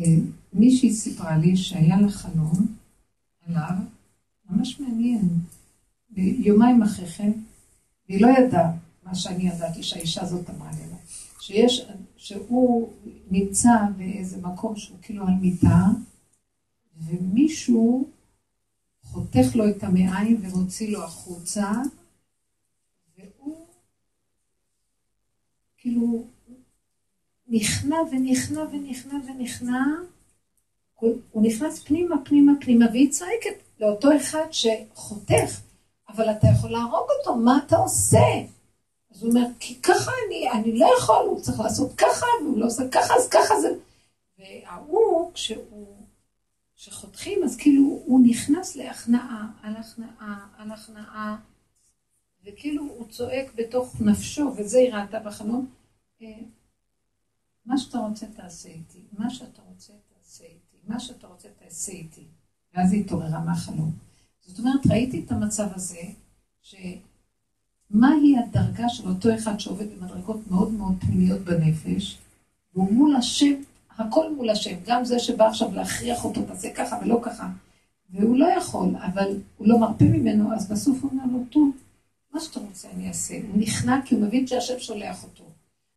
אה, מישהי סיפרה לי שהיה לה חלום עליו, ממש מעניין. ויומיים אחרי כן, והיא לא ידעה מה שאני ידעתי שהאישה הזאת אמרה לי עליו, שיש, שהוא נמצא באיזה מקום שהוא כאילו על מיטה, ומישהו חותך לו את המעיים ומוציא לו החוצה, והוא כאילו נכנע ונכנע ונכנע ונכנע, הוא, נכנס פנימה, פנימה, פנימה, והיא צועקת לאותו אחד שחותך, אבל אתה יכול להרוג אותו, מה אתה עושה? אז הוא אומר, כי ככה אני, אני לא יכול, הוא צריך לעשות ככה, והוא לא עושה ככה, אז ככה זה... וההוא, כשהוא, כשחותכים, אז כאילו הוא נכנס להכנעה, על הכנעה, על הכנעה, וכאילו הוא צועק בתוך נפשו, וזה היא ראתה בחלום, אה, מה שאתה רוצה תעשה איתי, מה שאתה רוצה תעשה איתי, מה שאתה רוצה תעשה איתי. ואז היא התעוררה מהחלום. זאת אומרת, ראיתי את המצב הזה, מהי הדרגה של אותו אחד שעובד במדרגות מאוד מאוד פנימיות בנפש, והוא מול השם, הכל מול השם, גם זה שבא עכשיו להכריח אותו, תעשה ככה ולא ככה, והוא לא יכול, אבל הוא לא מרפה ממנו, אז בסוף הוא אומר לו, טוב, מה שאתה רוצה אני אעשה. הוא נכנע כי הוא מבין שהשם שולח אותו.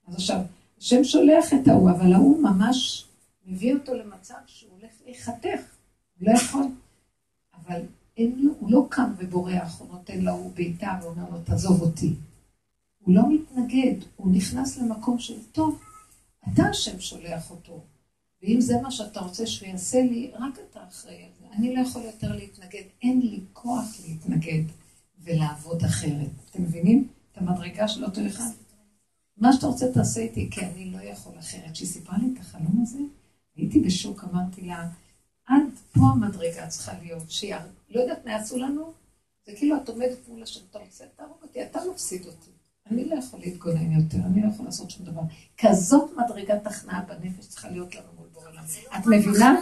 אז עכשיו, השם שולח את ההוא, אבל ההוא ממש מביא אותו למצב שהוא הולך להיחתך, הוא לא יכול. אבל אין לו, הוא לא קם ובורח, הוא נותן להוא בעיטה ואומר לו, תעזוב אותי. הוא לא מתנגד, הוא נכנס למקום של טוב, אתה השם שולח אותו. ואם זה מה שאתה רוצה שהוא יעשה לי, רק אתה אחראי על זה. אני לא יכול יותר להתנגד, אין לי כוח להתנגד ולעבוד אחרת. אתם מבינים? את המדרגה של אותו אחד? מה שאתה רוצה תעשה איתי, כי אני לא יכול אחרת. כשהיא סיפרה לי את החלום הזה, הייתי בשוק, אמרתי לה, עד פה המדרגה צריכה להיות, שהיא לא יודעת מה יעשו לנו, זה כאילו את עומדת מול השם, אתה רוצה, תהרוג אותי, אתה מפסיד אותי. אני לא יכול להתגונן יותר, אני לא יכול לעשות שום דבר. כזאת מדרגת הכנעה בנפש צריכה להיות לנו. את מבינה?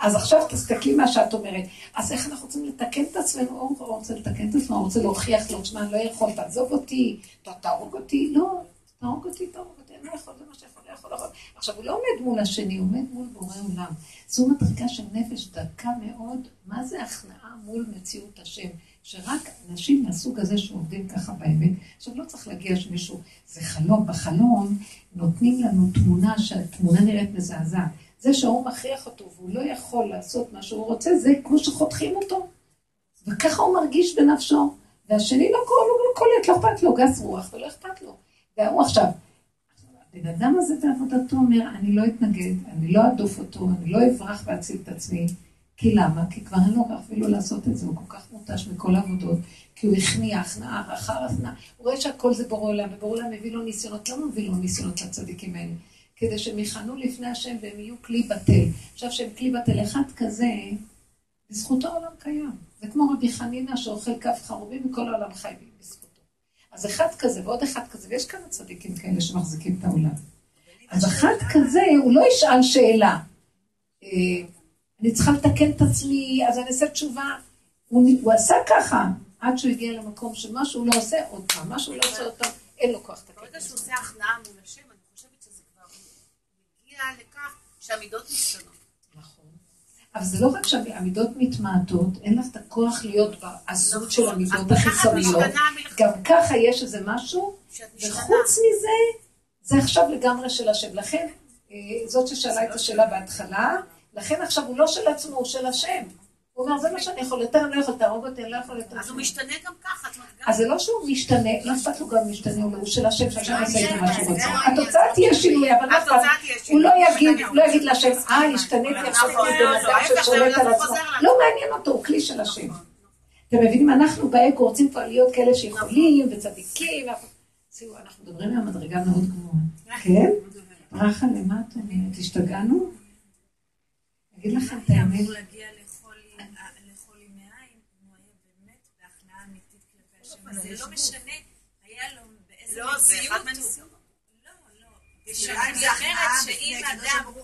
אז עכשיו תסתכלי מה שאת אומרת. אז איך אנחנו רוצים לתקן את עצמנו? הוא רוצה לתקן את עצמו, הוא רוצה להוכיח לו, אני לא יכול, תעזוב אותי, תהרוג אותי, לא, תהרוג אותי, תהרוג אותי, אני לא יכול, זה מה שיכול, לא יכול, לא עכשיו, הוא לא עומד מול השני, הוא עומד מול בורא עולם. זו מדרגה של נפש דקה מאוד, מה זה הכנעה מול מציאות השם? שרק אנשים מהסוג הזה שעובדים ככה באמת, עכשיו לא צריך להגיע שמישהו, זה חלום, בחלום נותנים לנו תמונה שהתמונה נראית מזעזעת. זה שהוא מכריח אותו והוא לא יכול לעשות מה שהוא רוצה, זה כמו שחותכים אותו. וככה הוא מרגיש בנפשו. והשני לא, קורא, לא, לא קולט, לא אכפת לו, גס רוח, ולא אכפת לו. והוא עכשיו, הבן אדם הזה בעבודתו אומר, אני לא אתנגד, אני לא אדוף אותו, אני לא אברח ואציל את עצמי. כי למה? כי כבר אין לו כוח אפילו לעשות את זה, הוא כל כך מותש מכל העבודות, כי הוא הכניע הכנעה אחר הכנעה. הוא רואה שהכל זה בורא עולם, ובורא עולם מביא לו ניסיונות. למה מביא לו ניסיונות לצדיקים האלה? כדי שהם יכנו לפני השם והם יהיו כלי בטל. עכשיו שהם כלי בטל, אחד כזה, בזכותו העולם קיים. זה כמו רבי חנינא שאוכל כף חרובים וכל העולם חי בזכותו. אז אחד כזה ועוד אחד כזה, ויש כמה צדיקים כאלה שמחזיקים את העולם. אז אחד כזה, הוא לא ישאל שאלה. אה, אני צריכה לתקן את עצמי, אז אני אעשה תשובה. הוא, הוא עשה ככה, עד שהוא הגיע למקום שמה שהוא לא עושה עוד פעם, מה שהוא לא עושה עוד פעם, אין לו כוח לתקן. ברגע שהוא עושה הכנעה מול השם, אני חושבת שזה כבר מגיע לכך שהמידות משתנות. נכון. אבל זה לא רק שהמידות מתמעטות, אין לך את הכוח להיות בעזות של נכון. המידות החיצוניות. גם ככה יש איזה משהו. וחוץ מזה, זה עכשיו לגמרי של השם. לכן, אה, זאת ששאלה את השאלה בהתחלה, לכן עכשיו הוא לא של עצמו, הוא של השם. הוא אומר, זה מה שאני יכול, יותר אני לא יכול, תהרוג אותי, אני לא יכול יותר. אז הוא משתנה גם ככה. אז זה לא שהוא משתנה, לא אכפת לו גם משתנה, הוא של השם, שהשם לא עושה איתו מה שהוא זה רוצה. לא התוצאה תהיה שינוי, אבל לא אכפת. הוא. לא יגיד, הוא לא יגיד להשם, אה. השתניתי אבל עכשיו נכון, אני בן לא, אדם ששולט על לא עצמו. לא מעניין אותו, הוא כלי של השם. אתם מבינים, אנחנו באגו רוצים כבר להיות כאלה שיכולים וצדיקים. תראו, אנחנו מדברים על מדרגה מאוד גבוהה. כן? ברכה, למה את אומרת? השתגענו? אגיד לכם את האמת. אמור להגיע לאכול לאכול עם מעיים, אם הוא היה באמת בהכנעה אמיתית כלפי השם. אז זה לא משנה, היה לו באיזה לא, זה אחד מציאות הוא. מהניסיונות. לא, לא. אני זה בפני שאם אדם.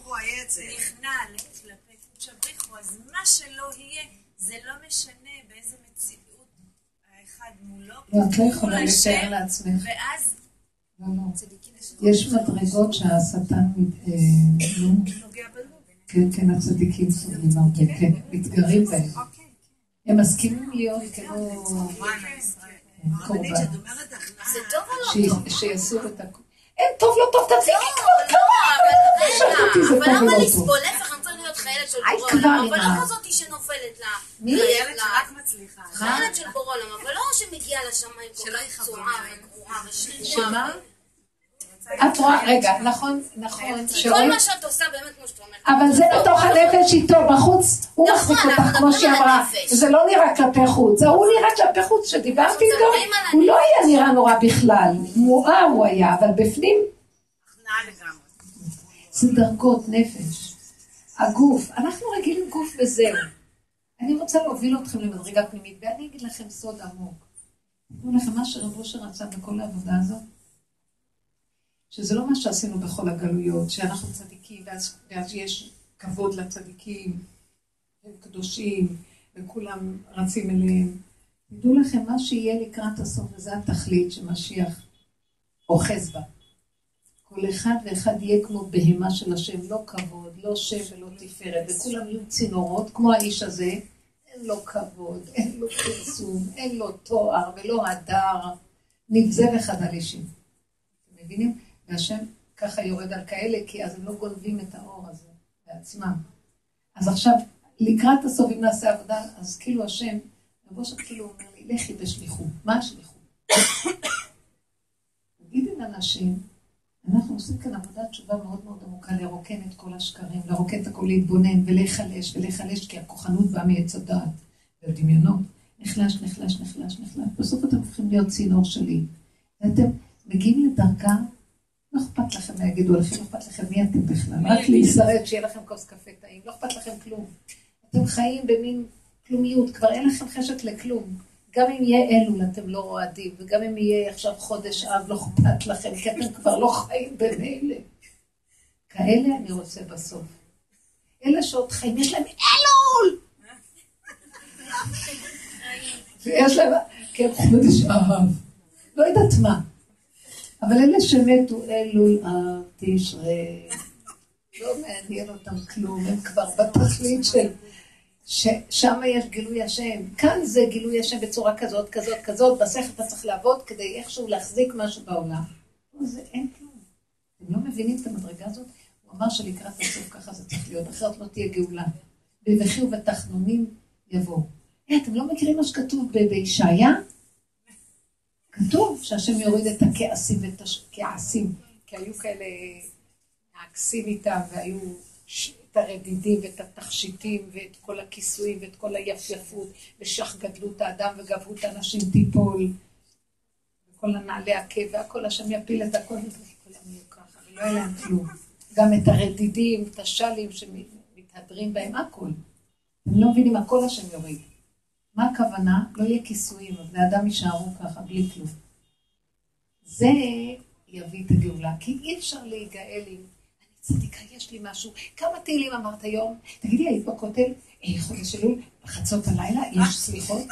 נכנע כלפי קודש הבריחו, אז מה שלא יהיה, זה לא משנה באיזה מציאות האחד מולו. לא, את לא מול יכולה לתאר לעצמך. ואז לא, לא. יש מדרגות שהשטן, אה, נו, נוגע בלב. כן, כן, הצדיקים סובלים הרבה, כן, מתגרים בהם. הם מסכימים להיות כמו קורבן, או לא שיעשו את הכול. אין טוב, לא טוב, תפסיקי כבר, כמה? רגע, שאלת אותי, זה אבל למה. לסבול? להפך, אני רוצה להיות חיילת של בורא כבר עולם, אבל ה- לא כזאת שנופלת לה. מי? חיילת שרק מצליחה. חיילת של בורא עולם, אבל לא שמגיעה לשמיים כל כך עיניים. וגרועה ושנואה. שמה? את רואה, רגע, נכון, נכון, שרואים, כל מה שאת עושה באמת כמו שאת אומרת. אבל זה בתוך הנפש איתו, בחוץ, הוא נכון, מחזיק אותך כמו שהיא אמרה. זה לא נראה כלפי חוץ, ההוא נראה כלפי חוץ, כשדיברתי אנחנו איתו, הוא לא. היה נראה נורא בכלל, מואר הוא היה, אבל בפנים. זה דרגות נפש. הגוף, אנחנו רגילים גוף וזהו. אני רוצה להוביל אתכם למדרגה פנימית, ואני אגיד לכם סוד עמוק. תראו לכם מה שרב אושר רצה בכל העבודה הזאת, שזה לא מה שעשינו בכל הגלויות, שאנחנו צדיקים, ואז, ואז יש כבוד לצדיקים, הם קדושים, וכולם רצים אליהם. תדעו לכם, מה שיהיה לקראת הסוף, וזה התכלית שמשיח אוחז בה. כל אחד ואחד יהיה כמו בהמה של השם, לא כבוד, לא שם ולא תפארת, וכולם יהיו צינורות, כמו האיש הזה, אין לו כבוד, אין לו פרסום, אין לו תואר ולא הדר, נבזה וחדל אישים. אתם מבינים? והשם ככה יורד על כאלה, כי אז הם לא גונבים את האור הזה בעצמם. אז עכשיו, לקראת הסוף, אם נעשה עבודה, אז כאילו השם, רבו שם כאילו אומר לי, לכי בשליחות. מה השליחות? תגידי לאנשים, אנחנו עושים כאן עבודת תשובה מאוד מאוד עמוקה, לרוקן את כל השקרים, לרוקן את הכל, להתבונן ולהיחלש ולהיחלש, כי הכוחנות באה מעץ הדעת והדמיונות. נחלש, נחלש, נחלש, נחלש. בסוף אתם הופכים להיות צינור שלי. ואתם מגיעים לדרגה, לא אכפת לכם מה יגידו לכם, לא אכפת לכם מי אתם בכלל. רק להישרד, שיהיה לכם כוס קפה טעים, לא אכפת לכם כלום. אתם חיים במין כלומיות, כבר אין לכם חשק לכלום. גם אם יהיה אלול אתם לא רועדים, וגם אם יהיה עכשיו חודש אב לא אכפת לכם, כי אתם כבר לא חיים במילא. כאלה אני רוצה בסוף. אלה שעוד חיים, יש להם אלול! ויש להם, כן, חודש אב. לא יודעת מה. אבל אלה שמתו, אלול אב, תשרי, לא מעניין אותם כלום, הם כבר בתכלית של... ששם יש גילוי השם. כאן זה גילוי השם בצורה כזאת, כזאת, כזאת, בשכל אתה צריך לעבוד כדי איכשהו להחזיק משהו בעולם. זה אין כלום. אתם לא מבינים את המדרגה הזאת? הוא אמר שלקראת הסוף ככה זה צריך להיות, אחרת לא תהיה גאולה. בבכי ובתחנונים יבואו. אה, אתם לא מכירים מה שכתוב בישעיה? כתוב שהשם יוריד את הכעסים ואת הכעסים, כי היו כאלה מעקסים איתם והיו את הרדידים ואת התכשיטים ואת כל הכיסויים ואת כל היפייפות ושך גדלו את האדם וגבו את האנשים תיפול וכל הנעלי עקב והכל השם יפיל את הכל וכולם יהיו ככה ולא יהיה להם כלום. גם את הרדידים, את השלים שמתהדרים בהם, הכל. הם לא מבינים, הכל השם יוריד מה הכוונה? לא יהיה כיסויים, הבני אדם יישארו ככה בלי כלום זה יביא את הגאולה, כי אי אפשר להיגאל עם צדיקה, יש לי משהו. כמה תהילים אמרת היום? תגידי, היית בכותל? אה, חודש אלול, בחצות הלילה, יש סליחות?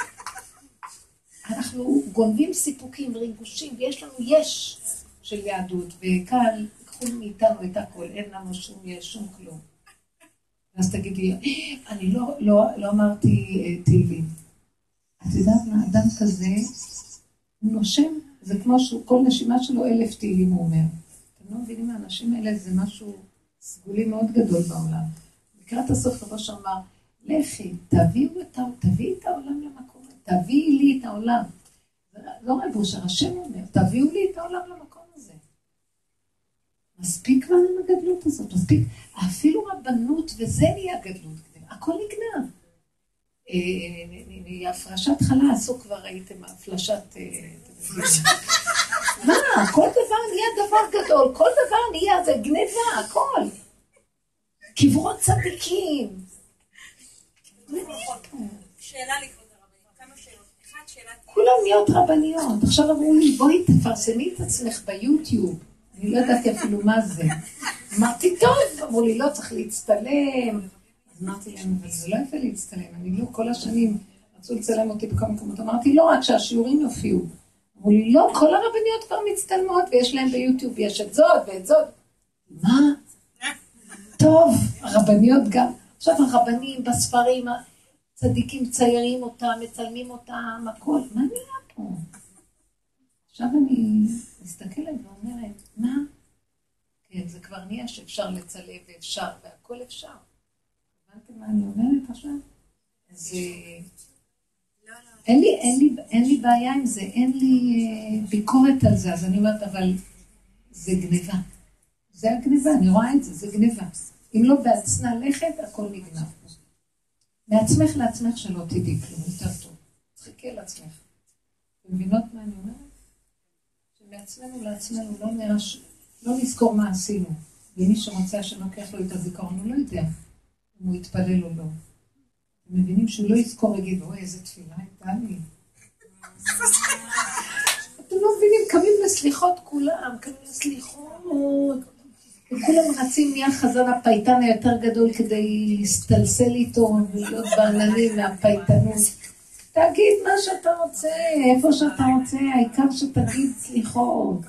אנחנו גונבים סיפוקים וריגושים, ויש לנו יש של יהדות, וקל, קחו מאיתנו את הכל, אין לנו שום יש, שום כלום. אז תגידי, אני לא, לא, לא אמרתי אה, תהילים. את יודעת מה, אדם כזה, הוא נושם, זה כמו שכל נשימה שלו אלף תהילים, הוא אומר. אתם לא מבינים, האנשים האלה זה משהו סגולי מאוד גדול בעולם. לקראת הסוף רבו אמר, לכי, תביאו את, תביאי את העולם למקום, תביאי לי את העולם. לא רב אושר, השם אומר, תביאו לי את העולם למקום הזה. מספיק כבר עם הגדלות הזאת, מספיק. אפילו רבנות וזה נהיה גדלות, הכל נגנב. אה, הפרשת חלה עשו כבר, ראיתם, הפלשת... אה, מה, כל דבר נהיה דבר גדול, כל דבר נהיה, זה גניבה, הכל. קברות צדיקים. שאלה לכבוד הרבנית, כמה שאלות. אחת, שאלת... כולם נהיות רבניות. עכשיו אמרו לי, בואי תפרסמי את עצמך ביוטיוב. אני לא ידעתי אפילו מה זה. אמרתי, טוב, אמרו לי, לא צריך להצטלם. אמרתי להם, אבל זה לא יפה להצטלם, אני לא, כל השנים רצו לצלם אותי בכל מקומות. אמרתי, לא, רק שהשיעורים יופיעו. אמרו לי, לא, כל הרבניות כבר מצטלמות, ויש להם ביוטיוב, יש את זאת ואת זאת. מה? טוב, הרבניות גם. עכשיו הרבנים בספרים, צדיקים ציירים אותם, מצלמים אותם, הכל. מה נהיה פה? עכשיו אני מסתכלת ואומרת, מה? כן, זה כבר נהיה שאפשר לצלם ואפשר, והכל אפשר. הבנתם מה אני אומרת עכשיו? אז... אין לי, אין, לי, אין לי בעיה עם זה, אין לי אה, ביקורת על זה, אז אני אומרת, אבל זה גניבה. זה הגניבה, אני רואה את זה, זה גניבה. אם לא בעצנה לכת, הכל נגנב. מעצמך לעצמך שלא תדעי כלום, יותר טוב. תחכי על עצמך. אתם מבינות מה אני אומרת? שמעצמנו לעצמנו לא, נרש... לא נזכור מה עשינו. ומי שרוצה שלוקח לו את הזיכרון, הוא לא יודע אם הוא יתפלל או לא. אתם מבינים שהוא לא יזכור ויגיד, אוי, איזה תפילה הייתה לי. אתם לא מבינים, קמים לסליחות כולם, קמים לסליחות. וכולם רצים מי החזן הפייטן היותר גדול כדי להסתלסל איתו ולהיות בעננים מהפייטנות. תגיד מה שאתה רוצה, איפה שאתה רוצה, העיקר שתגיד סליחות.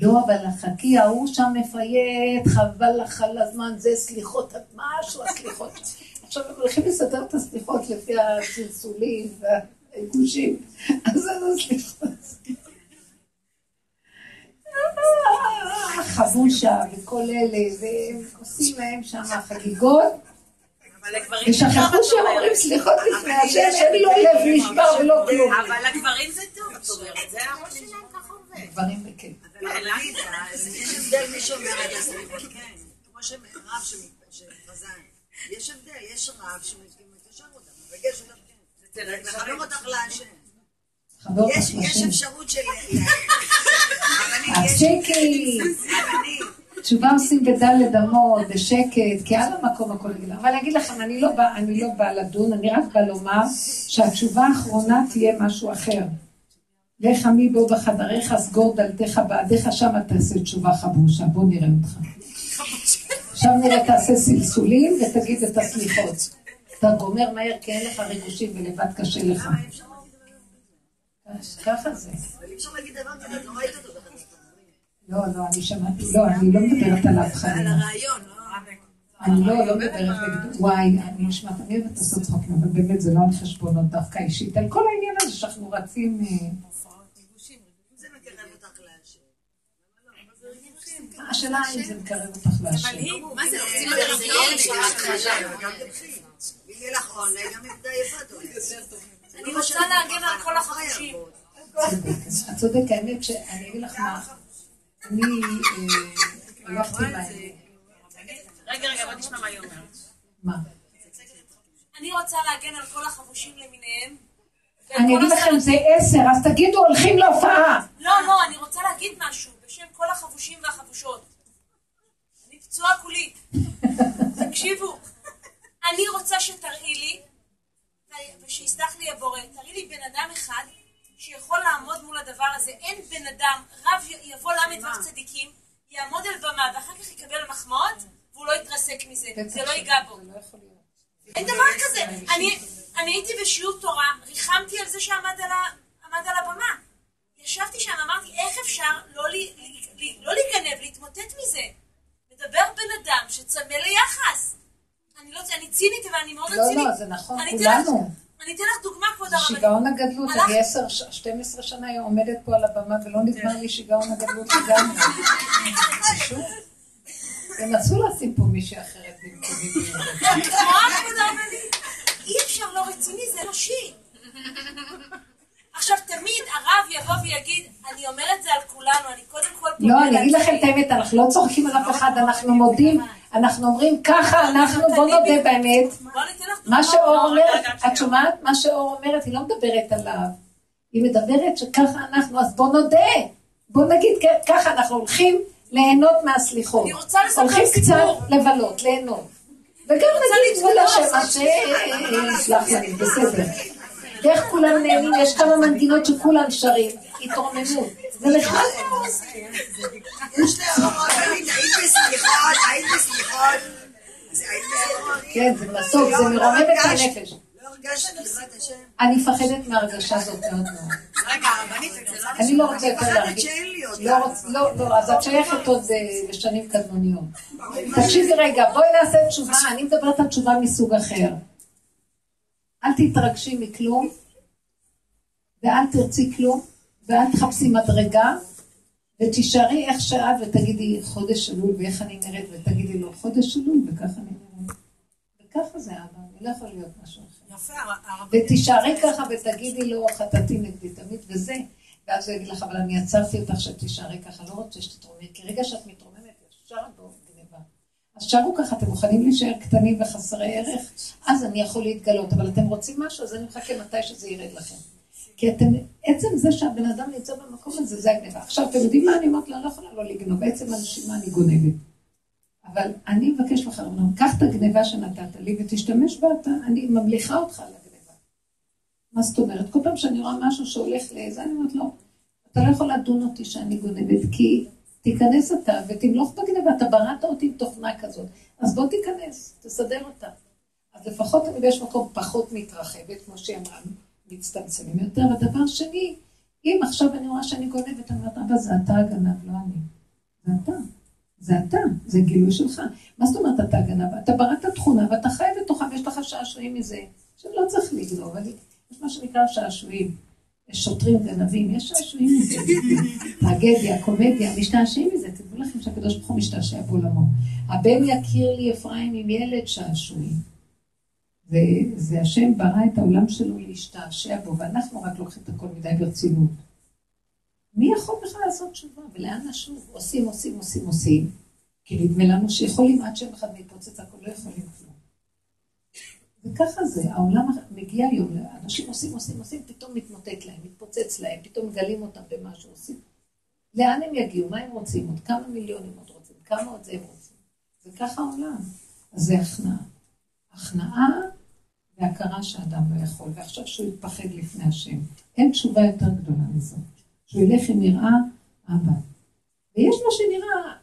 לא, אבל חכי, ההוא שם מפייט, חבל לך על הזמן, זה סליחות, משהו הסליחות. עכשיו הם הולכים לסדר את הסליחות לפי הסלסולים והגושים, אז זה סליחות. חבושה וכל אלה, והם עושים להם שם חגיגות, ושכחו שהם אומרים סליחות לפני השם, אין לו לב נשבר ולא כלום. אבל לגברים זה טוב, את אומרת, זה הראש שלהם ככה עובד. דברים בכיף. יש הבדל מי שאומר את הסליחות, כן, כמו שרב שמתפזר, יש הבדל, יש רב שמקשר אותם, מבקש אותם, כן, לחבר אותך להשם. יש. אפשרות של... רבנית, תשובה עושים בדלת אמות, בשקט, כי על המקום הכל רגילה. אבל אני אגיד לכם, אני לא אני לא באה לדון, אני רק באה לומר שהתשובה האחרונה תהיה משהו אחר. לך עמי בו בחדריך, סגור דלתך בעדיך, שמה תעשה תשובה חבושה. בוא נראה אותך. עכשיו נראה, תעשה סלסולים ותגיד את הסליחות. אתה גומר מהר כי אין לך ריגושים ולבד קשה לך. ככה זה. לא. לא, אני שמעתי, לא, אני לא מדברת על חלילה. הרעיון, לא? אני לא, לא מדברת נגד, וואי, אני נשמעת, אני אוהבת לעשות צחוקים, אבל באמת זה לא על חשבונות דווקא אישית, על כל העניין הזה שאנחנו רצים, אה, זה מקרב אותך להשם. השאלה אם זה מקרב אותך להשם. מה זה, זה עונג, גם עבדה יפה תולדת. אני רוצה להגן על כל. צודק, את צודק, האמת שאני אגיד לך מה, אני אה, הלכתי מה... רגע, רגע, בוא נשמע מה היא אומרת. מה? אני רוצה להגן על כל החבושים למיניהם. אני אגיד לכם. זה עשר, אז תגידו, הולכים להופעה. לא, לא, אני רוצה להגיד משהו כל החבושים והחבושות. אני פצועה כולי. תקשיבו, אני רוצה שתראי לי, ושיסלח לי הבורא, תראי לי בן אדם אחד שיכול לעמוד מול הדבר הזה. אין בן אדם, רב יבוא ל"ו צדיקים, יעמוד על במה ואחר כך יקבל מחמאות, והוא לא יתרסק מזה, זה לא ייגע בו. לא. אין דבר כזה. אני, אני הייתי בשיעור תורה, ריחמתי על זה שעמד על הבמה. ישבתי שם, אמרתי, איך אפשר לא, לי, לי, לא להיגנב, להתמוטט מזה? מדבר בן אדם שצמא ליחס. אני לא, אני צינית ואני מאוד לא, רצינית. לא, זה נכון, אני כולנו. לך- אני אתן לך דוגמה, כבוד הרבנית. שיגעון הגדלות, אני עשר, ש- 12 שנה עומדת פה על הבמה ולא נגמר לי שיגעון הגדלות לגמרי. רצו לשים פה מישהי אחרת במקומי. הרבנית? אי אפשר לא רציני, זה אנושי. עכשיו, יבוא ויגיד, אני אומר את זה על כולנו, אני קודם כל... לא, אני אגיד לכם לעצמי." את האמת, אנחנו לא צוחקים על אף אחד, אנחנו מודים, אנחנו אומרים ככה אנחנו, בוא נודה באמת. מה. שאור לא, אומרת. את שומעת? מה שאור אומרת, היא לא מדברת עליו. היא מדברת שככה אנחנו, אז בוא נודה. בוא נגיד, כן, ככה אנחנו הולכים ליהנות מהסליחות. אני רוצה לספר הולכים סיפור. קצת לבלות, ליהנות. וגם נגיד מול השם, השם, סלח לי, בסדר. ואיך כולם נהנים, יש כמה מנגינות שכולם שרים, התרוממות. זה נחמד היית בסליחות. כן, זה מסוק, זה מרומם את הנפש. לא. אני מפחדת מההרגשה הזאת מאוד מאוד. רגע, הרבנית, לא אני לא רוצה יותר להרגיש. לא, לא, לא, אז את שייכת עוד אה, לשנים קדמוניות. תקשיבי רגע, בואי נעשה תשובה, אני מדברת על תשובה מסוג אחר. אל תתרגשי מכלום, ואל תרצי כלום, ואל תחפשי מדרגה, ותישארי איך שאת ותגידי חודש אלול ואיך אני נראית, ותגידי לו חודש אלול וככה אני נראית. וככה זה אבא, אני לא יכול להיות משהו אחר. יפה, הרב. ותישארי ככה ותגידי לו חטאתי נגדי תמיד וזה. ואז הוא יגיד לך, אבל אני עצרתי אותך שתישארי ככה, לא רוצה שתתרוממי, כי רגע שאת מתרוממת, ישר גניבה. אז שרו ככה, אתם מוכנים להישאר קטנים וחסרי ערך? אז אני יכול להתגלות, אבל אתם רוצים משהו, אז אני מחכה מתי שזה ירד לכם. כי אתם, עצם זה שהבן אדם נמצא במקום הזה, זה הגניבה. עכשיו, אתם יודעים מה אני אומרת? אני לא יכולה לא לגנוב, בעצם אנשים מה אני גונבת. אבל אני מבקש לך, רבנם, קח את הגניבה שנתת לי ותשתמש בה, אתה, אני ממליכה אותך על הגניבה. מה זאת אומרת? כל פעם שאני רואה משהו שהולך לזה, אני אומרת לו, אתה לא יכול לדון אותי שאני גונבת, כי תיכנס אתה ותמלוך בגניבה, אתה בראת אותי עם תוכנה כזאת, אז בוא תיכנס, תסדר אותה. אז לפחות אם יש מקום פחות מתרחבת, כמו שהיא אמרה, מצטמצמים יותר. ודבר שני, אם עכשיו אני רואה שאני גונבת, אני אומרת, אבא, זה אתה הגנב, לא אני. זה אתה. זה אתה, זה גילוי שלך. מה זאת אומרת אתה הגנב? אתה בראת תכונה ואתה חי בתוכה ויש לך שעשועים מזה. עכשיו לא צריך לגנוב, יש מה שנקרא שעשועים. יש שוטרים גנבים, יש שעשועים מזה. טרגדיה, קומדיה, משתעשעים מזה. תדעו לכם שהקדוש ברוך הוא משתעשע בעולמו. הבן יכיר לי אפרים עם ילד שעשועים. וזה השם ברא את העולם שלו להשתעשע בו, ואנחנו רק לוקחים את הכל מדי ברצינות. מי יכול בכלל לעשות תשובה? ולאן נשוב? עושים, עושים, עושים, עושים. כי נדמה לנו שיכולים עד שם אחד מתפוצץ הכל, לא יכולים. וככה זה, העולם מגיע היום, אנשים עושים, עושים, עושים, פתאום מתמוטט להם, מתפוצץ להם, פתאום מגלים אותם במה שעושים. לאן הם יגיעו? מה הם רוצים? עוד כמה מיליונים עוד רוצים? כמה עוד זה הם רוצים? זה ככה העולם. אז זה הכנעה. הכנעה והכרה שאדם לא יכול, ועכשיו שהוא יתפחד לפני השם. אין תשובה יותר גדולה מזאת. שהוא ילך עם יראה אבא. ויש מה שנראה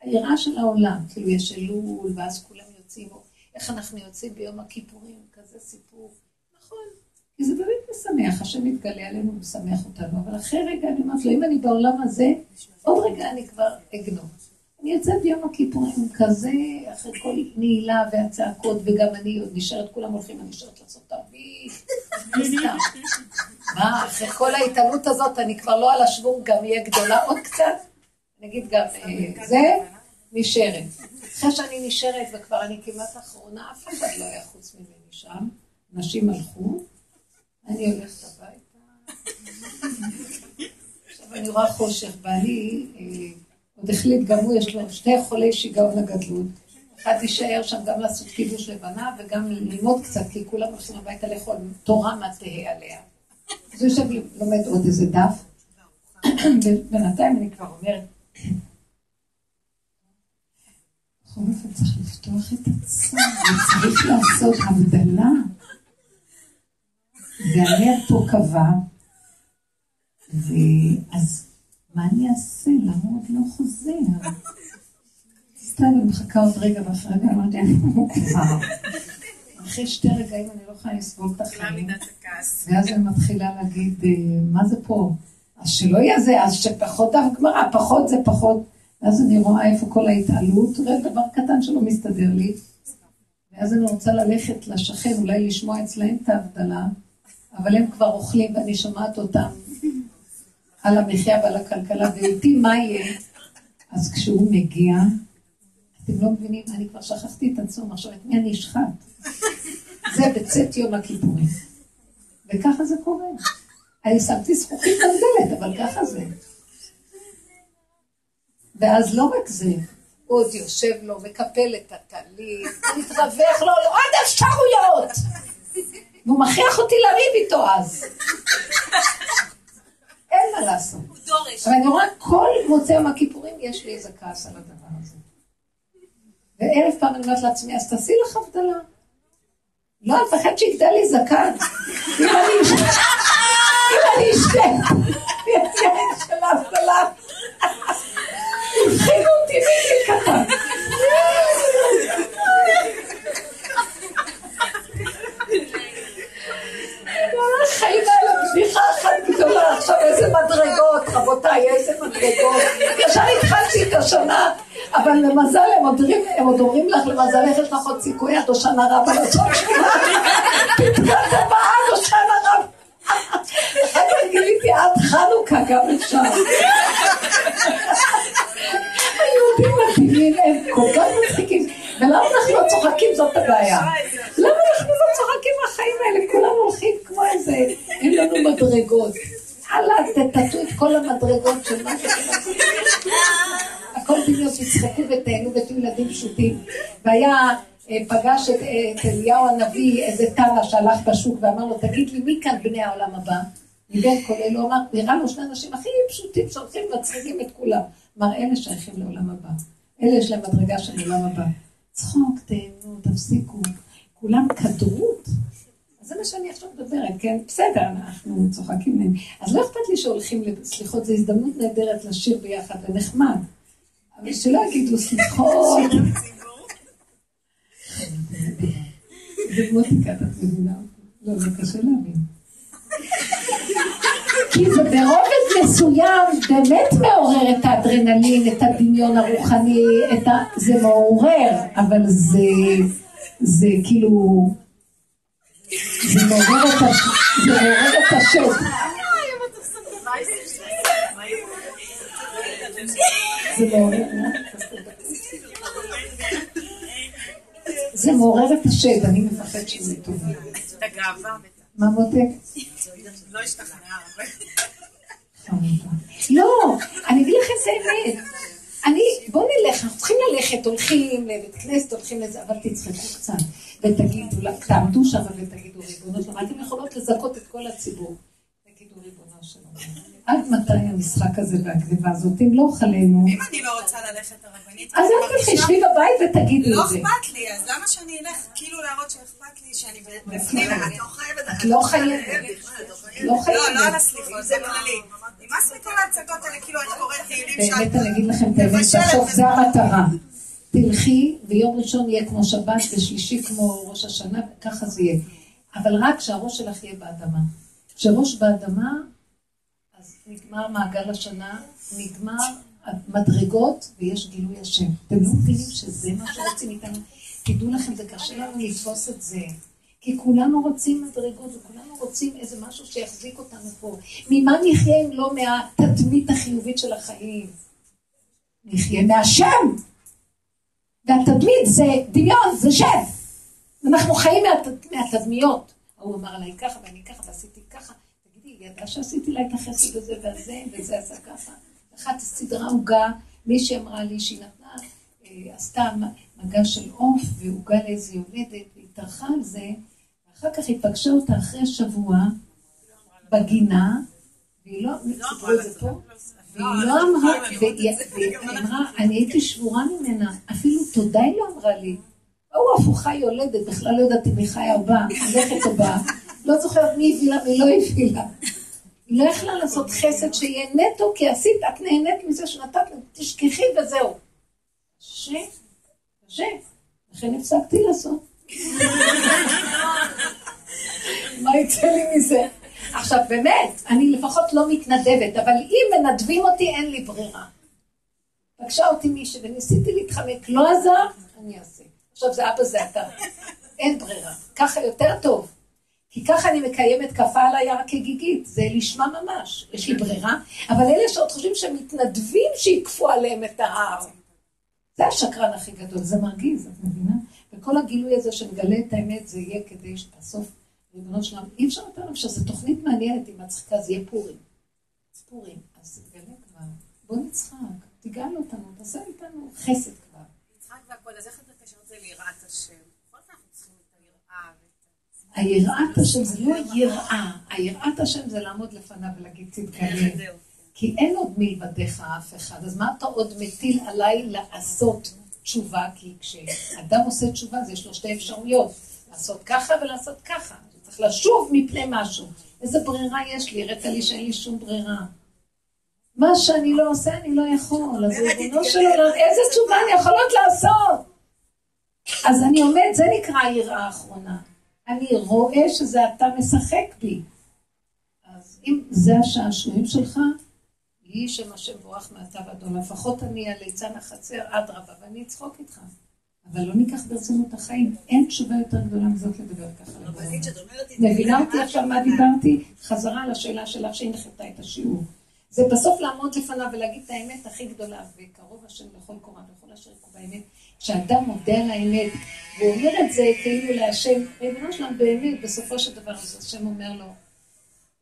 היראה של העולם, כאילו יש אלול, ואז כולם יוצאים, או איך אנחנו יוצאים ביום הכיפורים, כזה סיפור. נכון, כי זה באמת משמח, השם מתגלה עלינו ומשמח אותנו, אבל אחרי רגע אני אומרת לו, אם אני בעולם הזה, עוד רגע אני כבר אגנוב. אני יוצאת ביום הכיפורים כזה, אחרי כל נעילה והצעקות, וגם אני עוד נשארת, כולם הולכים, אני נשארת לעשות תרביט, סתם. מה, אחרי כל ההתעלות הזאת, אני כבר לא על השוונג, גם אהיה גדולה עוד קצת? נגיד גם אה, זה, נשארת. אחרי שאני נשארת וכבר אני כמעט אחרונה, אף אחד לא היה חוץ ממני שם. נשים הלכו, אני הולכת הביתה. עכשיו אני רואה חושך, בעלי אה, עוד החליט, גם הוא יש לו שני חולי שיגעון הגדלות. אחד יישאר שם גם לעשות קידוש לבנה וגם ללמוד קצת, כי כולם הולכים הביתה לאכול תורה מה תהא עליה. אז הוא יושב לומד עוד איזה דף, ובינתיים אני כבר אומרת, בכל אופן צריך לפתוח את עצמו, וצריך לעשות הבדלה. והלב פה קבע, ואז מה אני אעשה? למה הוא עוד לא חוזר? סתם אני מחכה עוד רגע בהפרדה, אמרתי, אני כבר. אחרי שתי רגעים אני לא יכולה לסבול את החיים. ואז אני מתחילה להגיד, אה, מה זה פה? אז שלא יהיה זה, אז שפחות דף גמרא, פחות זה פחות. ואז אני רואה איפה כל ההתעלות, רק דבר קטן שלא מסתדר לי. ואז אני רוצה ללכת לשכן, אולי לשמוע אצלהם את ההבדלה, אבל הם כבר אוכלים ואני שומעת אותם על המחיה ועל הכלכלה, ואיתי מה יהיה? אז כשהוא מגיע, אתם לא מבינים, אני כבר שכחתי את הצום, עכשיו את מי אני אשחט? זה בצאת יום הכיפורים. וככה זה קורה. אני שמתי זכוכית על דלת, אבל ככה זה. ואז לא רק זה, הוא עוד יושב לו, מקפל את הטלית, מתרווח לו, לא עוד אפשרויות! והוא מכריח אותי לריב איתו אז. אין מה לעשות. הוא דורש. אבל אני רואה כל מוצאי יום הכיפורים יש לי איזה כעס על הדבר הזה. ואלף פעם אני אומרת לעצמי, אז תעשי לך הבדלה. לא, אני מפחד שיגדל לי זקן. אם אני אשתה, אם אני אשתה, יש יין של ההבדלה. הבחינו אותי מגיל קטן. החיים האלה בדיחה אחת גדולה, עכשיו איזה מדרגות, רבותיי, איזה מדרגות. ישר התחלתי את השנה, אבל למזל הם עוד אומרים, לך, למזלך יש לך עוד סיכוי עד הושענא רבה לעשות תשובה. פתחת הבאה עד הושענא רבה. אחר כך גיליתי עד חנוכה גם אפשר. זאת הבעיה. למה אנחנו לא צוחקים מהחיים האלה? כולם הולכים כמו איזה, אין לנו מדרגות. הלאה, תטטו את כל המדרגות של מה שאתם הכל דמיון, תצחקו ותהנו ותהיו ילדים פשוטים. והיה, אה, פגש את אה, את אליהו הנביא, איזה תנא שהלך בשוק ואמר לו, תגיד לי, מי כאן בני העולם הבא? מבין כל אלו, אמר, נראה לו שני אנשים הכי פשוטים שהולכים ומצחיקים את כולם. אמר, אלה שייכים לעולם הבא. אלה יש להם מדרגה של עולם הבא. צחוק, תהנו, תפסיקו. כולם כדרות. אז זה מה שאני עכשיו מדברת, כן? בסדר, אנחנו צוחקים מהם. אז לא אכפת לי שהולכים לסליחות, זו הזדמנות נהדרת לשיר ביחד, ונחמד. אבל שלא יגידו סליחות. זה מותיקה, את מבינה? לא, זה קשה להבין. כי זה ברובד מסוים באמת מעורר את האדרנלין, את הדמיון הרוחני, את ה... זה מעורר, אבל זה, זה כאילו, זה מעורר את, הש... זה מעורר מעורר, זה מעורר את השד, אני מפחד שזה טוב. את הגאווה. מה מותק? לא אני אגיד לכם את האמת. אני, בואו נלך, אנחנו צריכים ללכת, הולכים לבית כנסת, הולכים לזה, אבל תצחקו קצת, ותגידו, תעמדו שם ותגידו, ריבונו שלום, אתם יכולות לזכות את כל הציבור. תגידו, ריבונו שלום, עד מתי המשחק הזה והגניבה הזאת, אם לא חלנו, אם אני לא רוצה ללכת לרבנית, אז אל תלכי, שבי בבית ותגידו לא את זה. אכפת לי, אז למה שאני אלך כאילו להראות שאכפת לי, שאני בפנים? את לא חייבת. את לא חייבת. את לא חייבת. לא לא, לא על. הסליחות, זה כללי. נמאס מכל ההצגות האלה, כאילו את קוראת תהילים באמת שאת... אני אגיד לכם את האמת, בסוף זה המטרה. תלכי, ויום ראשון יהיה כמו שבת, ושלישי כמו ראש השנה, וככה זה יהיה. אבל רק שהראש שלך יהיה באדמה. כשראש באדמה, אז נגמר מעגל השנה, נגמר המדרגות, ויש גילוי השם. אתם לא מבינים שזה מה שרוצים איתנו? תדעו לכם, זה קשה לנו לתפוס את זה. כי כולנו רוצים מדרגות, וכולנו רוצים איזה משהו שיחזיק אותנו פה. ממה נחיה אם לא מהתדמית החיובית של החיים? נחיה מהשם. והתדמית זה דמיון, זה שם. אנחנו חיים מהת, מהתדמיות. ההוא אמר עליי ככה ואני ככה ועשיתי ככה. ידעה שעשיתי לה את החסד הזה והזה, וזה עשה ככה. אחת סדרה עוגה, מישהי אמרה לי שהיא נתנה, אה, עשתה מגע של עוף ועוגה לאיזה יולדת, והיא טרחה על זה, ואחר כך היא פגשה אותה אחרי שבוע בגינה, והיא לא, סיפרו את זה פה? והיא לא אמרה, והיא והיא אמרה, אני הייתי שבורה ממנה, אפילו תודה היא לא אמרה לי. ההוא הפוכה יולדת, בכלל לא יודעת אם היא חיה או באה, הולכת או באה, לא זוכרת מי הביא לה, מי לא הביא לה. היא לא יכלה לעשות חסד שיהיה נטו, כי עשית, את נהנית מזה שנתת, לה, תשכחי וזהו. קשה, קשה. לכן הפסקתי לעשות. מה יצא לי מזה? עכשיו באמת, אני לפחות לא מתנדבת, אבל אם מנדבים אותי, אין לי ברירה. פגשה אותי מישהי וניסיתי להתחמק, לא עזר, אני אעשה. עכשיו זה אבא זה אתה. אין ברירה. ככה יותר טוב. כי ככה אני מקיימת כפה על היער כגיגית, זה לשמה ממש, יש לי ברירה, אבל אלה שעוד חושבים שהם מתנדבים שיקפו עליהם את ההר. זה השקרן הכי גדול, זה מרגיז, את מבינה? וכל הגילוי הזה שמגלה את האמת, זה יהיה כדי שבסוף, ריבונו שלם, אי אפשר לתאר לך שזו תוכנית מעניינת, היא מצחיקה, זה יהיה פורים. אז פורים, אז תגלה כבר, בוא נצחק, תגאל אותנו, תעשה איתנו חסד כבר. יצחק והכל, אז איך אתה מקשר את זה ליראת השם? בכל זאת אנחנו צריכים את היראה ואת ה... היראת השם זה לא יראה, היראת השם זה לעמוד לפניו ולהגיד תתגלה. זהו. כי אין עוד מלבדיך אף אחד, אז מה אתה עוד מטיל עליי לעשות תשובה? כי כשאדם עושה תשובה, אז יש לו שתי אפשרויות, לעשות ככה ולעשות ככה. צריך לשוב מפני משהו. איזה ברירה יש לי? הראת לי שאין לי שום ברירה. מה שאני לא עושה, אני לא יכול. אז ריבונו של עולם, איזה תשובה אני יכולות לעשות? אז אני עומד, זה נקרא היראה האחרונה. אני רואה שזה אתה משחק בי. אז אם זה השעשועים שלך, יהי שם השם בורך מעתה ועד עולם. לפחות אני הליצן החצר, אדרבה, ואני אצחוק איתך. אבל לא ניקח ברצינות החיים. אין תשובה יותר גדולה מזאת לדבר ככה. רבנית, שאת אומרת, מבינה אותי עכשיו מה דיברתי? חזרה על השאלה שלך שהנחתה את השיעור. זה בסוף לעמוד לפניו ולהגיד את האמת הכי גדולה, וקרוב השם לכל קורה וכל אשר יקום באמת. כשאדם מודה על האמת, והוא אומר את זה כאילו להשם, ריבונו שלנו באמת, בסופו של דבר, אז השם אומר לו,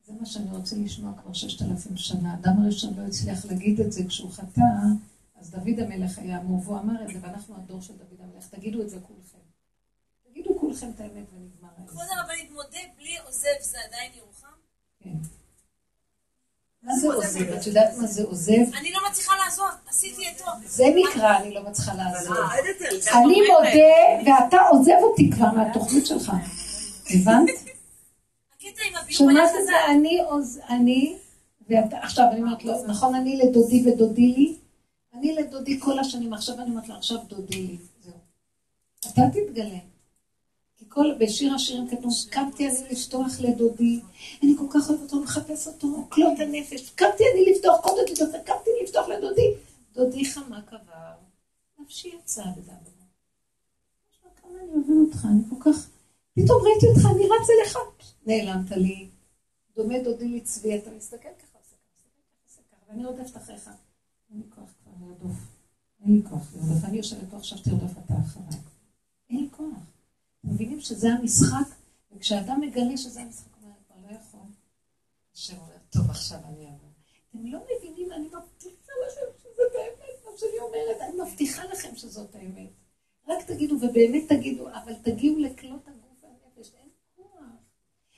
זה מה שאני רוצה לשמוע כבר ששת אלפים שנה. האדם הראשון לא הצליח להגיד את זה כשהוא חטא, אז דוד המלך היה אמור, והוא אמר את זה, ואנחנו הדור של דוד המלך. תגידו את זה כולכם. תגידו כולכם את האמת ונגמר כבוד העסק. הרבנית, מודה בלי עוזב זה עדיין ירוחם? כן. מה זה עוזב? את יודעת מה זה עוזב? אני לא מצליחה לעזוב, עשיתי אתו. זה נקרא אני לא מצליחה על זה. אני מודה, ואתה עוזב אותי כבר מהתוכנית שלך. הבנת? שומעת את. זה? אני עוז... אני... עכשיו אני אומרת לו, נכון, אני לדודי ודודי לי? אני לדודי כל השנים, עכשיו אני אומרת לו, עכשיו דודי לי. זהו. אתה תתגלה. כל, בשיר השירים כתוב, קמתי אני לפתוח לדודי, אני כל כך אוהב אותו, מחפש אותו, כלות הנפש, קמתי אני לפתוח, קודם כל, קמתי לפתוח לדודי, דודי חמה קבר, נפשי יצאה בדברו. כמה אני אוהב אותך, אני כל כך, פתאום ראיתי אותך, אני רץ אליך, נעלמת לי, דומה דודי לצבי, אתה מסתכל ככה, מסתכל ככה, ככה, ואני רודפת אחריך. אין לי כוח כבר לרדוף, אין לי כוח לרדוף, אני יושבת פה עכשיו תרדוף אתה אחריי. אין לי כוח. מבינים שזה המשחק, וכשאדם מגלה שזה המשחק, הוא אומר, כבר לא יכול. השם אומר, טוב, עכשיו אני אעבור. אתם לא מבינים, אני מבטיחה לכם שזה באמת מה שאני אומרת, אני מבטיחה לכם שזאת האמת. רק תגידו, ובאמת תגידו, אבל תגיעו לכלות הגוף והנפש, אין כוח.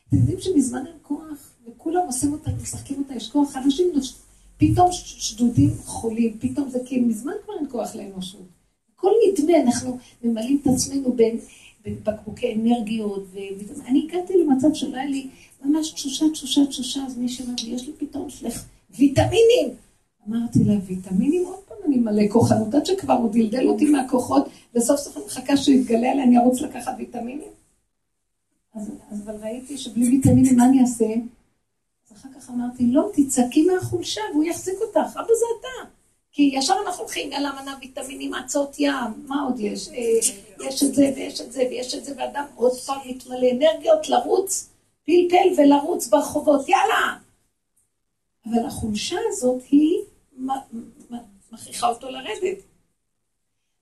אתם יודעים שמזמן אין כוח, וכולם עושים אותה, משחקים אותה, יש כוח, אנשים נוש... פתאום שדודים חולים, פתאום זה כי מזמן כבר אין כוח לאנושות. הכל נדמה, אנחנו ממלאים את עצמנו בין... בבקבוקי אנרגיות, ואני הגעתי למצב שלא היה לי ממש תשושה, תשושה, תשושה, אז מישהו אמר לי, יש לי פתאום שלך ויטמינים. אמרתי לה, ויטמינים, עוד פעם אני מלא כוחנות, עד שכבר הוא דלדל אותי מהכוחות, וסוף סוף אני מחכה שהוא יתגלה עליה, אני ארוץ לקחת ויטמינים. אז, אז אבל ראיתי שבלי ויטמינים, מה אני אעשה? אז אחר כך אמרתי, לא, תצעקי מהחולשה, והוא יחזיק אותך, אבא זה אתה. כי ישר אנחנו הולכים על המנה ויטמינים, עצות ים, מה עוד יש? אה, יש את זה ויש את זה ויש את זה, ואדם עוד פעם מתמלא אנרגיות לרוץ, פלפל ולרוץ ברחובות, יאללה! אבל החולשה הזאת היא מכריחה אותו לרדת.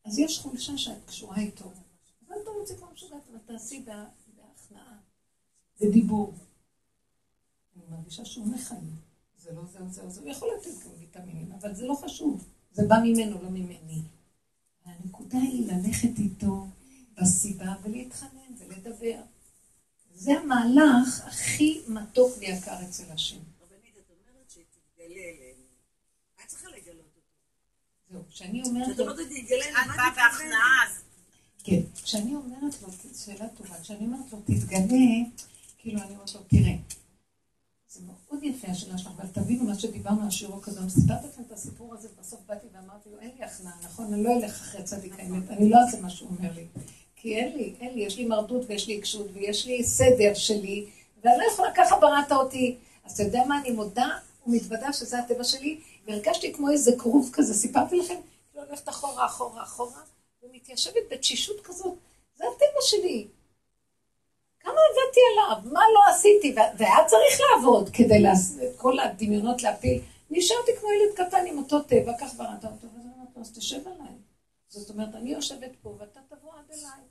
אז יש חולשה שאת קשורה איתו. אז אל תרוצי כמו משוגעת, אבל תעשי בהכנעה, בדיבור. אני מרגישה שהוא מחיים. זה לא זהו זהו זהו, הוא יכול לתת גם ויטמינים, אבל זה לא חשוב. זה בא ממנו, לא ממני. הנקודה היא ללכת איתו בסיבה ולהתחנן ולדבר. זה המהלך הכי מתוק ויקר אצל השם. רבנית, את אומרת שתתגלה אלינו. את צריכה לגלות אותו. זהו, כשאני אומרת... כשאת אומרת תתגלה, את באה בהכנעה אז. כן, כשאני אומרת לו, שאלה טובה, כשאני אומרת לו, תתגלה, כאילו אני אומרת לו, תראה, זה מאוד יפה השאלה שלך, אבל תבינו מה שדיברנו על שיעור הקודם. סיפרתי לכם את הסיפור הזה, בסוף באתי ואמרתי לו, אין לי הכנעה, נכון? אני לא אלך אחרי צדיק האמת, אני לא אעשה מה שהוא אומר לי. כי אין לי, אין לי, יש לי מרדות ויש לי עיקשות ויש לי סדר שלי, ואני לא יכולה, ככה בראת אותי. אז אתה יודע מה, אני מודה ומתוודה שזה הטבע שלי, והרגשתי כמו איזה כרוב כזה, סיפרתי לכם, כאילו הולכת אחורה, אחורה, אחורה, ומתיישבת בתשישות כזאת. זה הטבע שלי. כמה עבדתי עליו? מה לא עשיתי? והיה צריך לעבוד כדי את כל הדמיונות להפיל. נשארתי כמו ילד קטן עם אותו טבע, כך בראת אותו, ואז אמרתי לו, אז תשב עליי. זאת אומרת, אני יושבת פה ואתה תבוא עד אליי.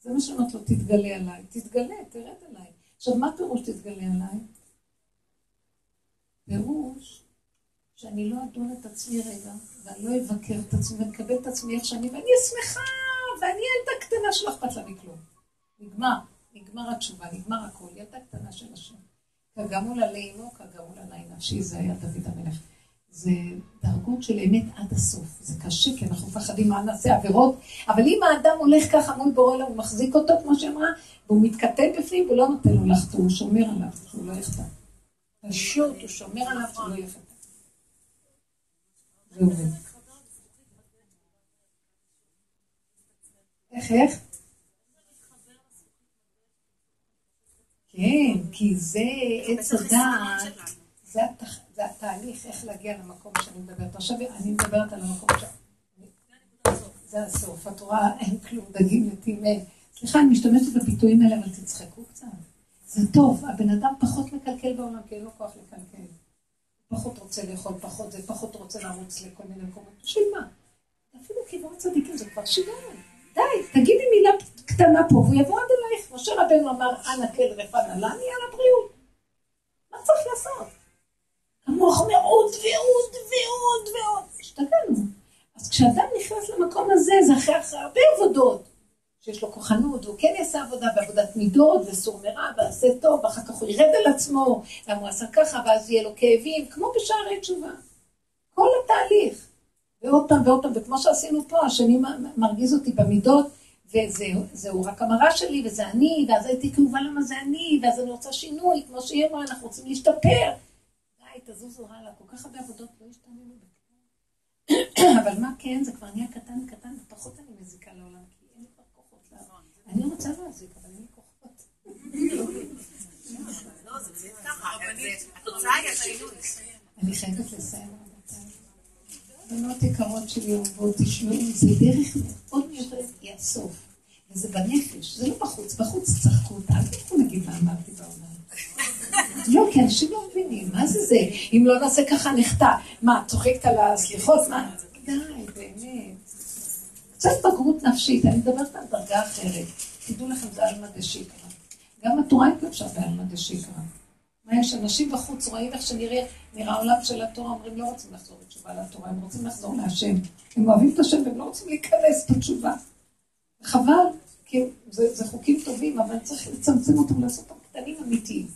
זה מה שאומרת לו, תתגלה עליי. תתגלה, תרד עליי. עכשיו, מה פירוש תתגלה עליי? פירוש שאני לא אדון את עצמי רגע, ואני לא אבקר את עצמי, ואני אקבל את עצמי איך שאני, ואני אשמחה, ואני ילדה קטנה שלא אכפת לה מכלום. נגמר. נגמר התשובה, נגמר הכל, ילדה קטנה של השם. כגמול עלי אמו, כגמול עלי נפשי, זה היה דוד המלך. זה דרגות של אמת עד הסוף. זה קשה, כי אנחנו מפחדים מה נעשה עבירות, אבל אם האדם הולך ככה מול בורא עולם, הוא מחזיק אותו, כמו שאמרה, והוא מתכתב בפנים, והוא לא נותן לו לחטוא, הוא שומר עליו, שהוא לא יחטא. פשוט, הוא שומר עליו שהוא לא יחטא. איך, איך? כן, כי זה עץ הדעת, זה, התח... זה התהליך, איך להגיע למקום שאני מדברת. עכשיו אני מדברת על המקום ש... זה הסוף, את רואה, אין כלום, דגים מתים, אין. סליחה, אני משתמשת בביטויים האלה, אבל תצחקו קצת. זה טוב, הבן אדם פחות מקלקל בעולם, כי אין לו כוח לקלקל. פחות רוצה לאכול, פחות זה, פחות רוצה לרוץ לכל מיני מקומות. בשביל מה? אפילו קברות צדיקים זה כבר שיגעון. די, תגידי מילה קטנה פה, והוא יבוא עד אלייך. משה רבנו אמר, אנא כל רפנה לנו, יאללה בריאות. מה צריך לעשות? המוח מאוד ועוד ועוד ועוד. השתגענו. אז כשאדם נכנס למקום הזה, זה אחרי, אחרי הרבה עבודות. שיש לו כוחנות, והוא כן יעשה עבודה בעבודת מידות, וסור מרע, ועשה טוב, ואחר כך הוא ירד על עצמו, למה הוא עשה ככה, ואז יהיה לו כאבים, כמו בשערי תשובה. כל התהליך. ועוד פעם ועוד פעם, וכמו שעשינו פה, השני מרגיז אותי במידות, וזהו רק המראה שלי, וזה אני, ואז הייתי כמובן למה זה אני, ואז אני רוצה שינוי, כמו שהיא אמרה, אנחנו רוצים להשתפר. די, תזוזו הלאה, כל כך הרבה עבודות לא השתנו בכלל. אבל מה כן, זה כבר נהיה קטן קטן, ופחות אני מזיקה לעולם, כי אין לי כבר כוחות לעולם. אני לא רוצה להזיק, אבל אין לי כוחות. לא, זה ככה, התוצאה היא השינוי. אני חייבת לסיים. בנות יקרות שלי אוהבות, תשמעו, זה דרך מאוד מיוחדת, היא הסוף. וזה בנפש, זה לא בחוץ, בחוץ צחקו אותה, אל תלכו להגיד מה אמרתי בעולם. לא, כי אנשים לא מבינים, מה זה זה? אם לא נעשה ככה נחטא. מה, צוחקת על הסליחות? מה? די, באמת. קצת בגרות נפשית, אני מדברת על דרגה אחרת. תדעו לכם, זה עלמא דשיקרא. גם התורה התלבשה בעלמא דשיקרא. מה יש? אנשים בחוץ רואים איך שנראה נראה העולם של התורה, אומרים לא רוצים לחזור בתשובה לתורה, הם רוצים לחזור להשם. הם אוהבים את השם והם לא רוצים להיכנס בתשובה. חבל, כי זה, זה חוקים טובים, אבל צריך לצמצם אותם, לעשות אותם קטנים אמיתיים.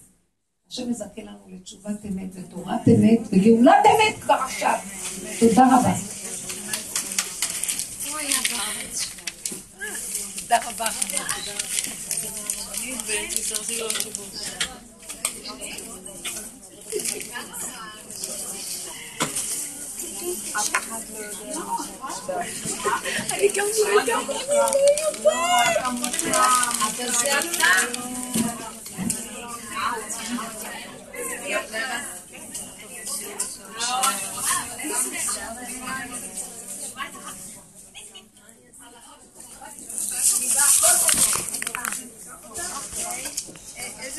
השם מזכה לנו לתשובת אמת ותורת אמת וגאולת אמת כבר עכשיו. תודה רבה. תודה רבה. Ele quer um joelho pra mim, pai!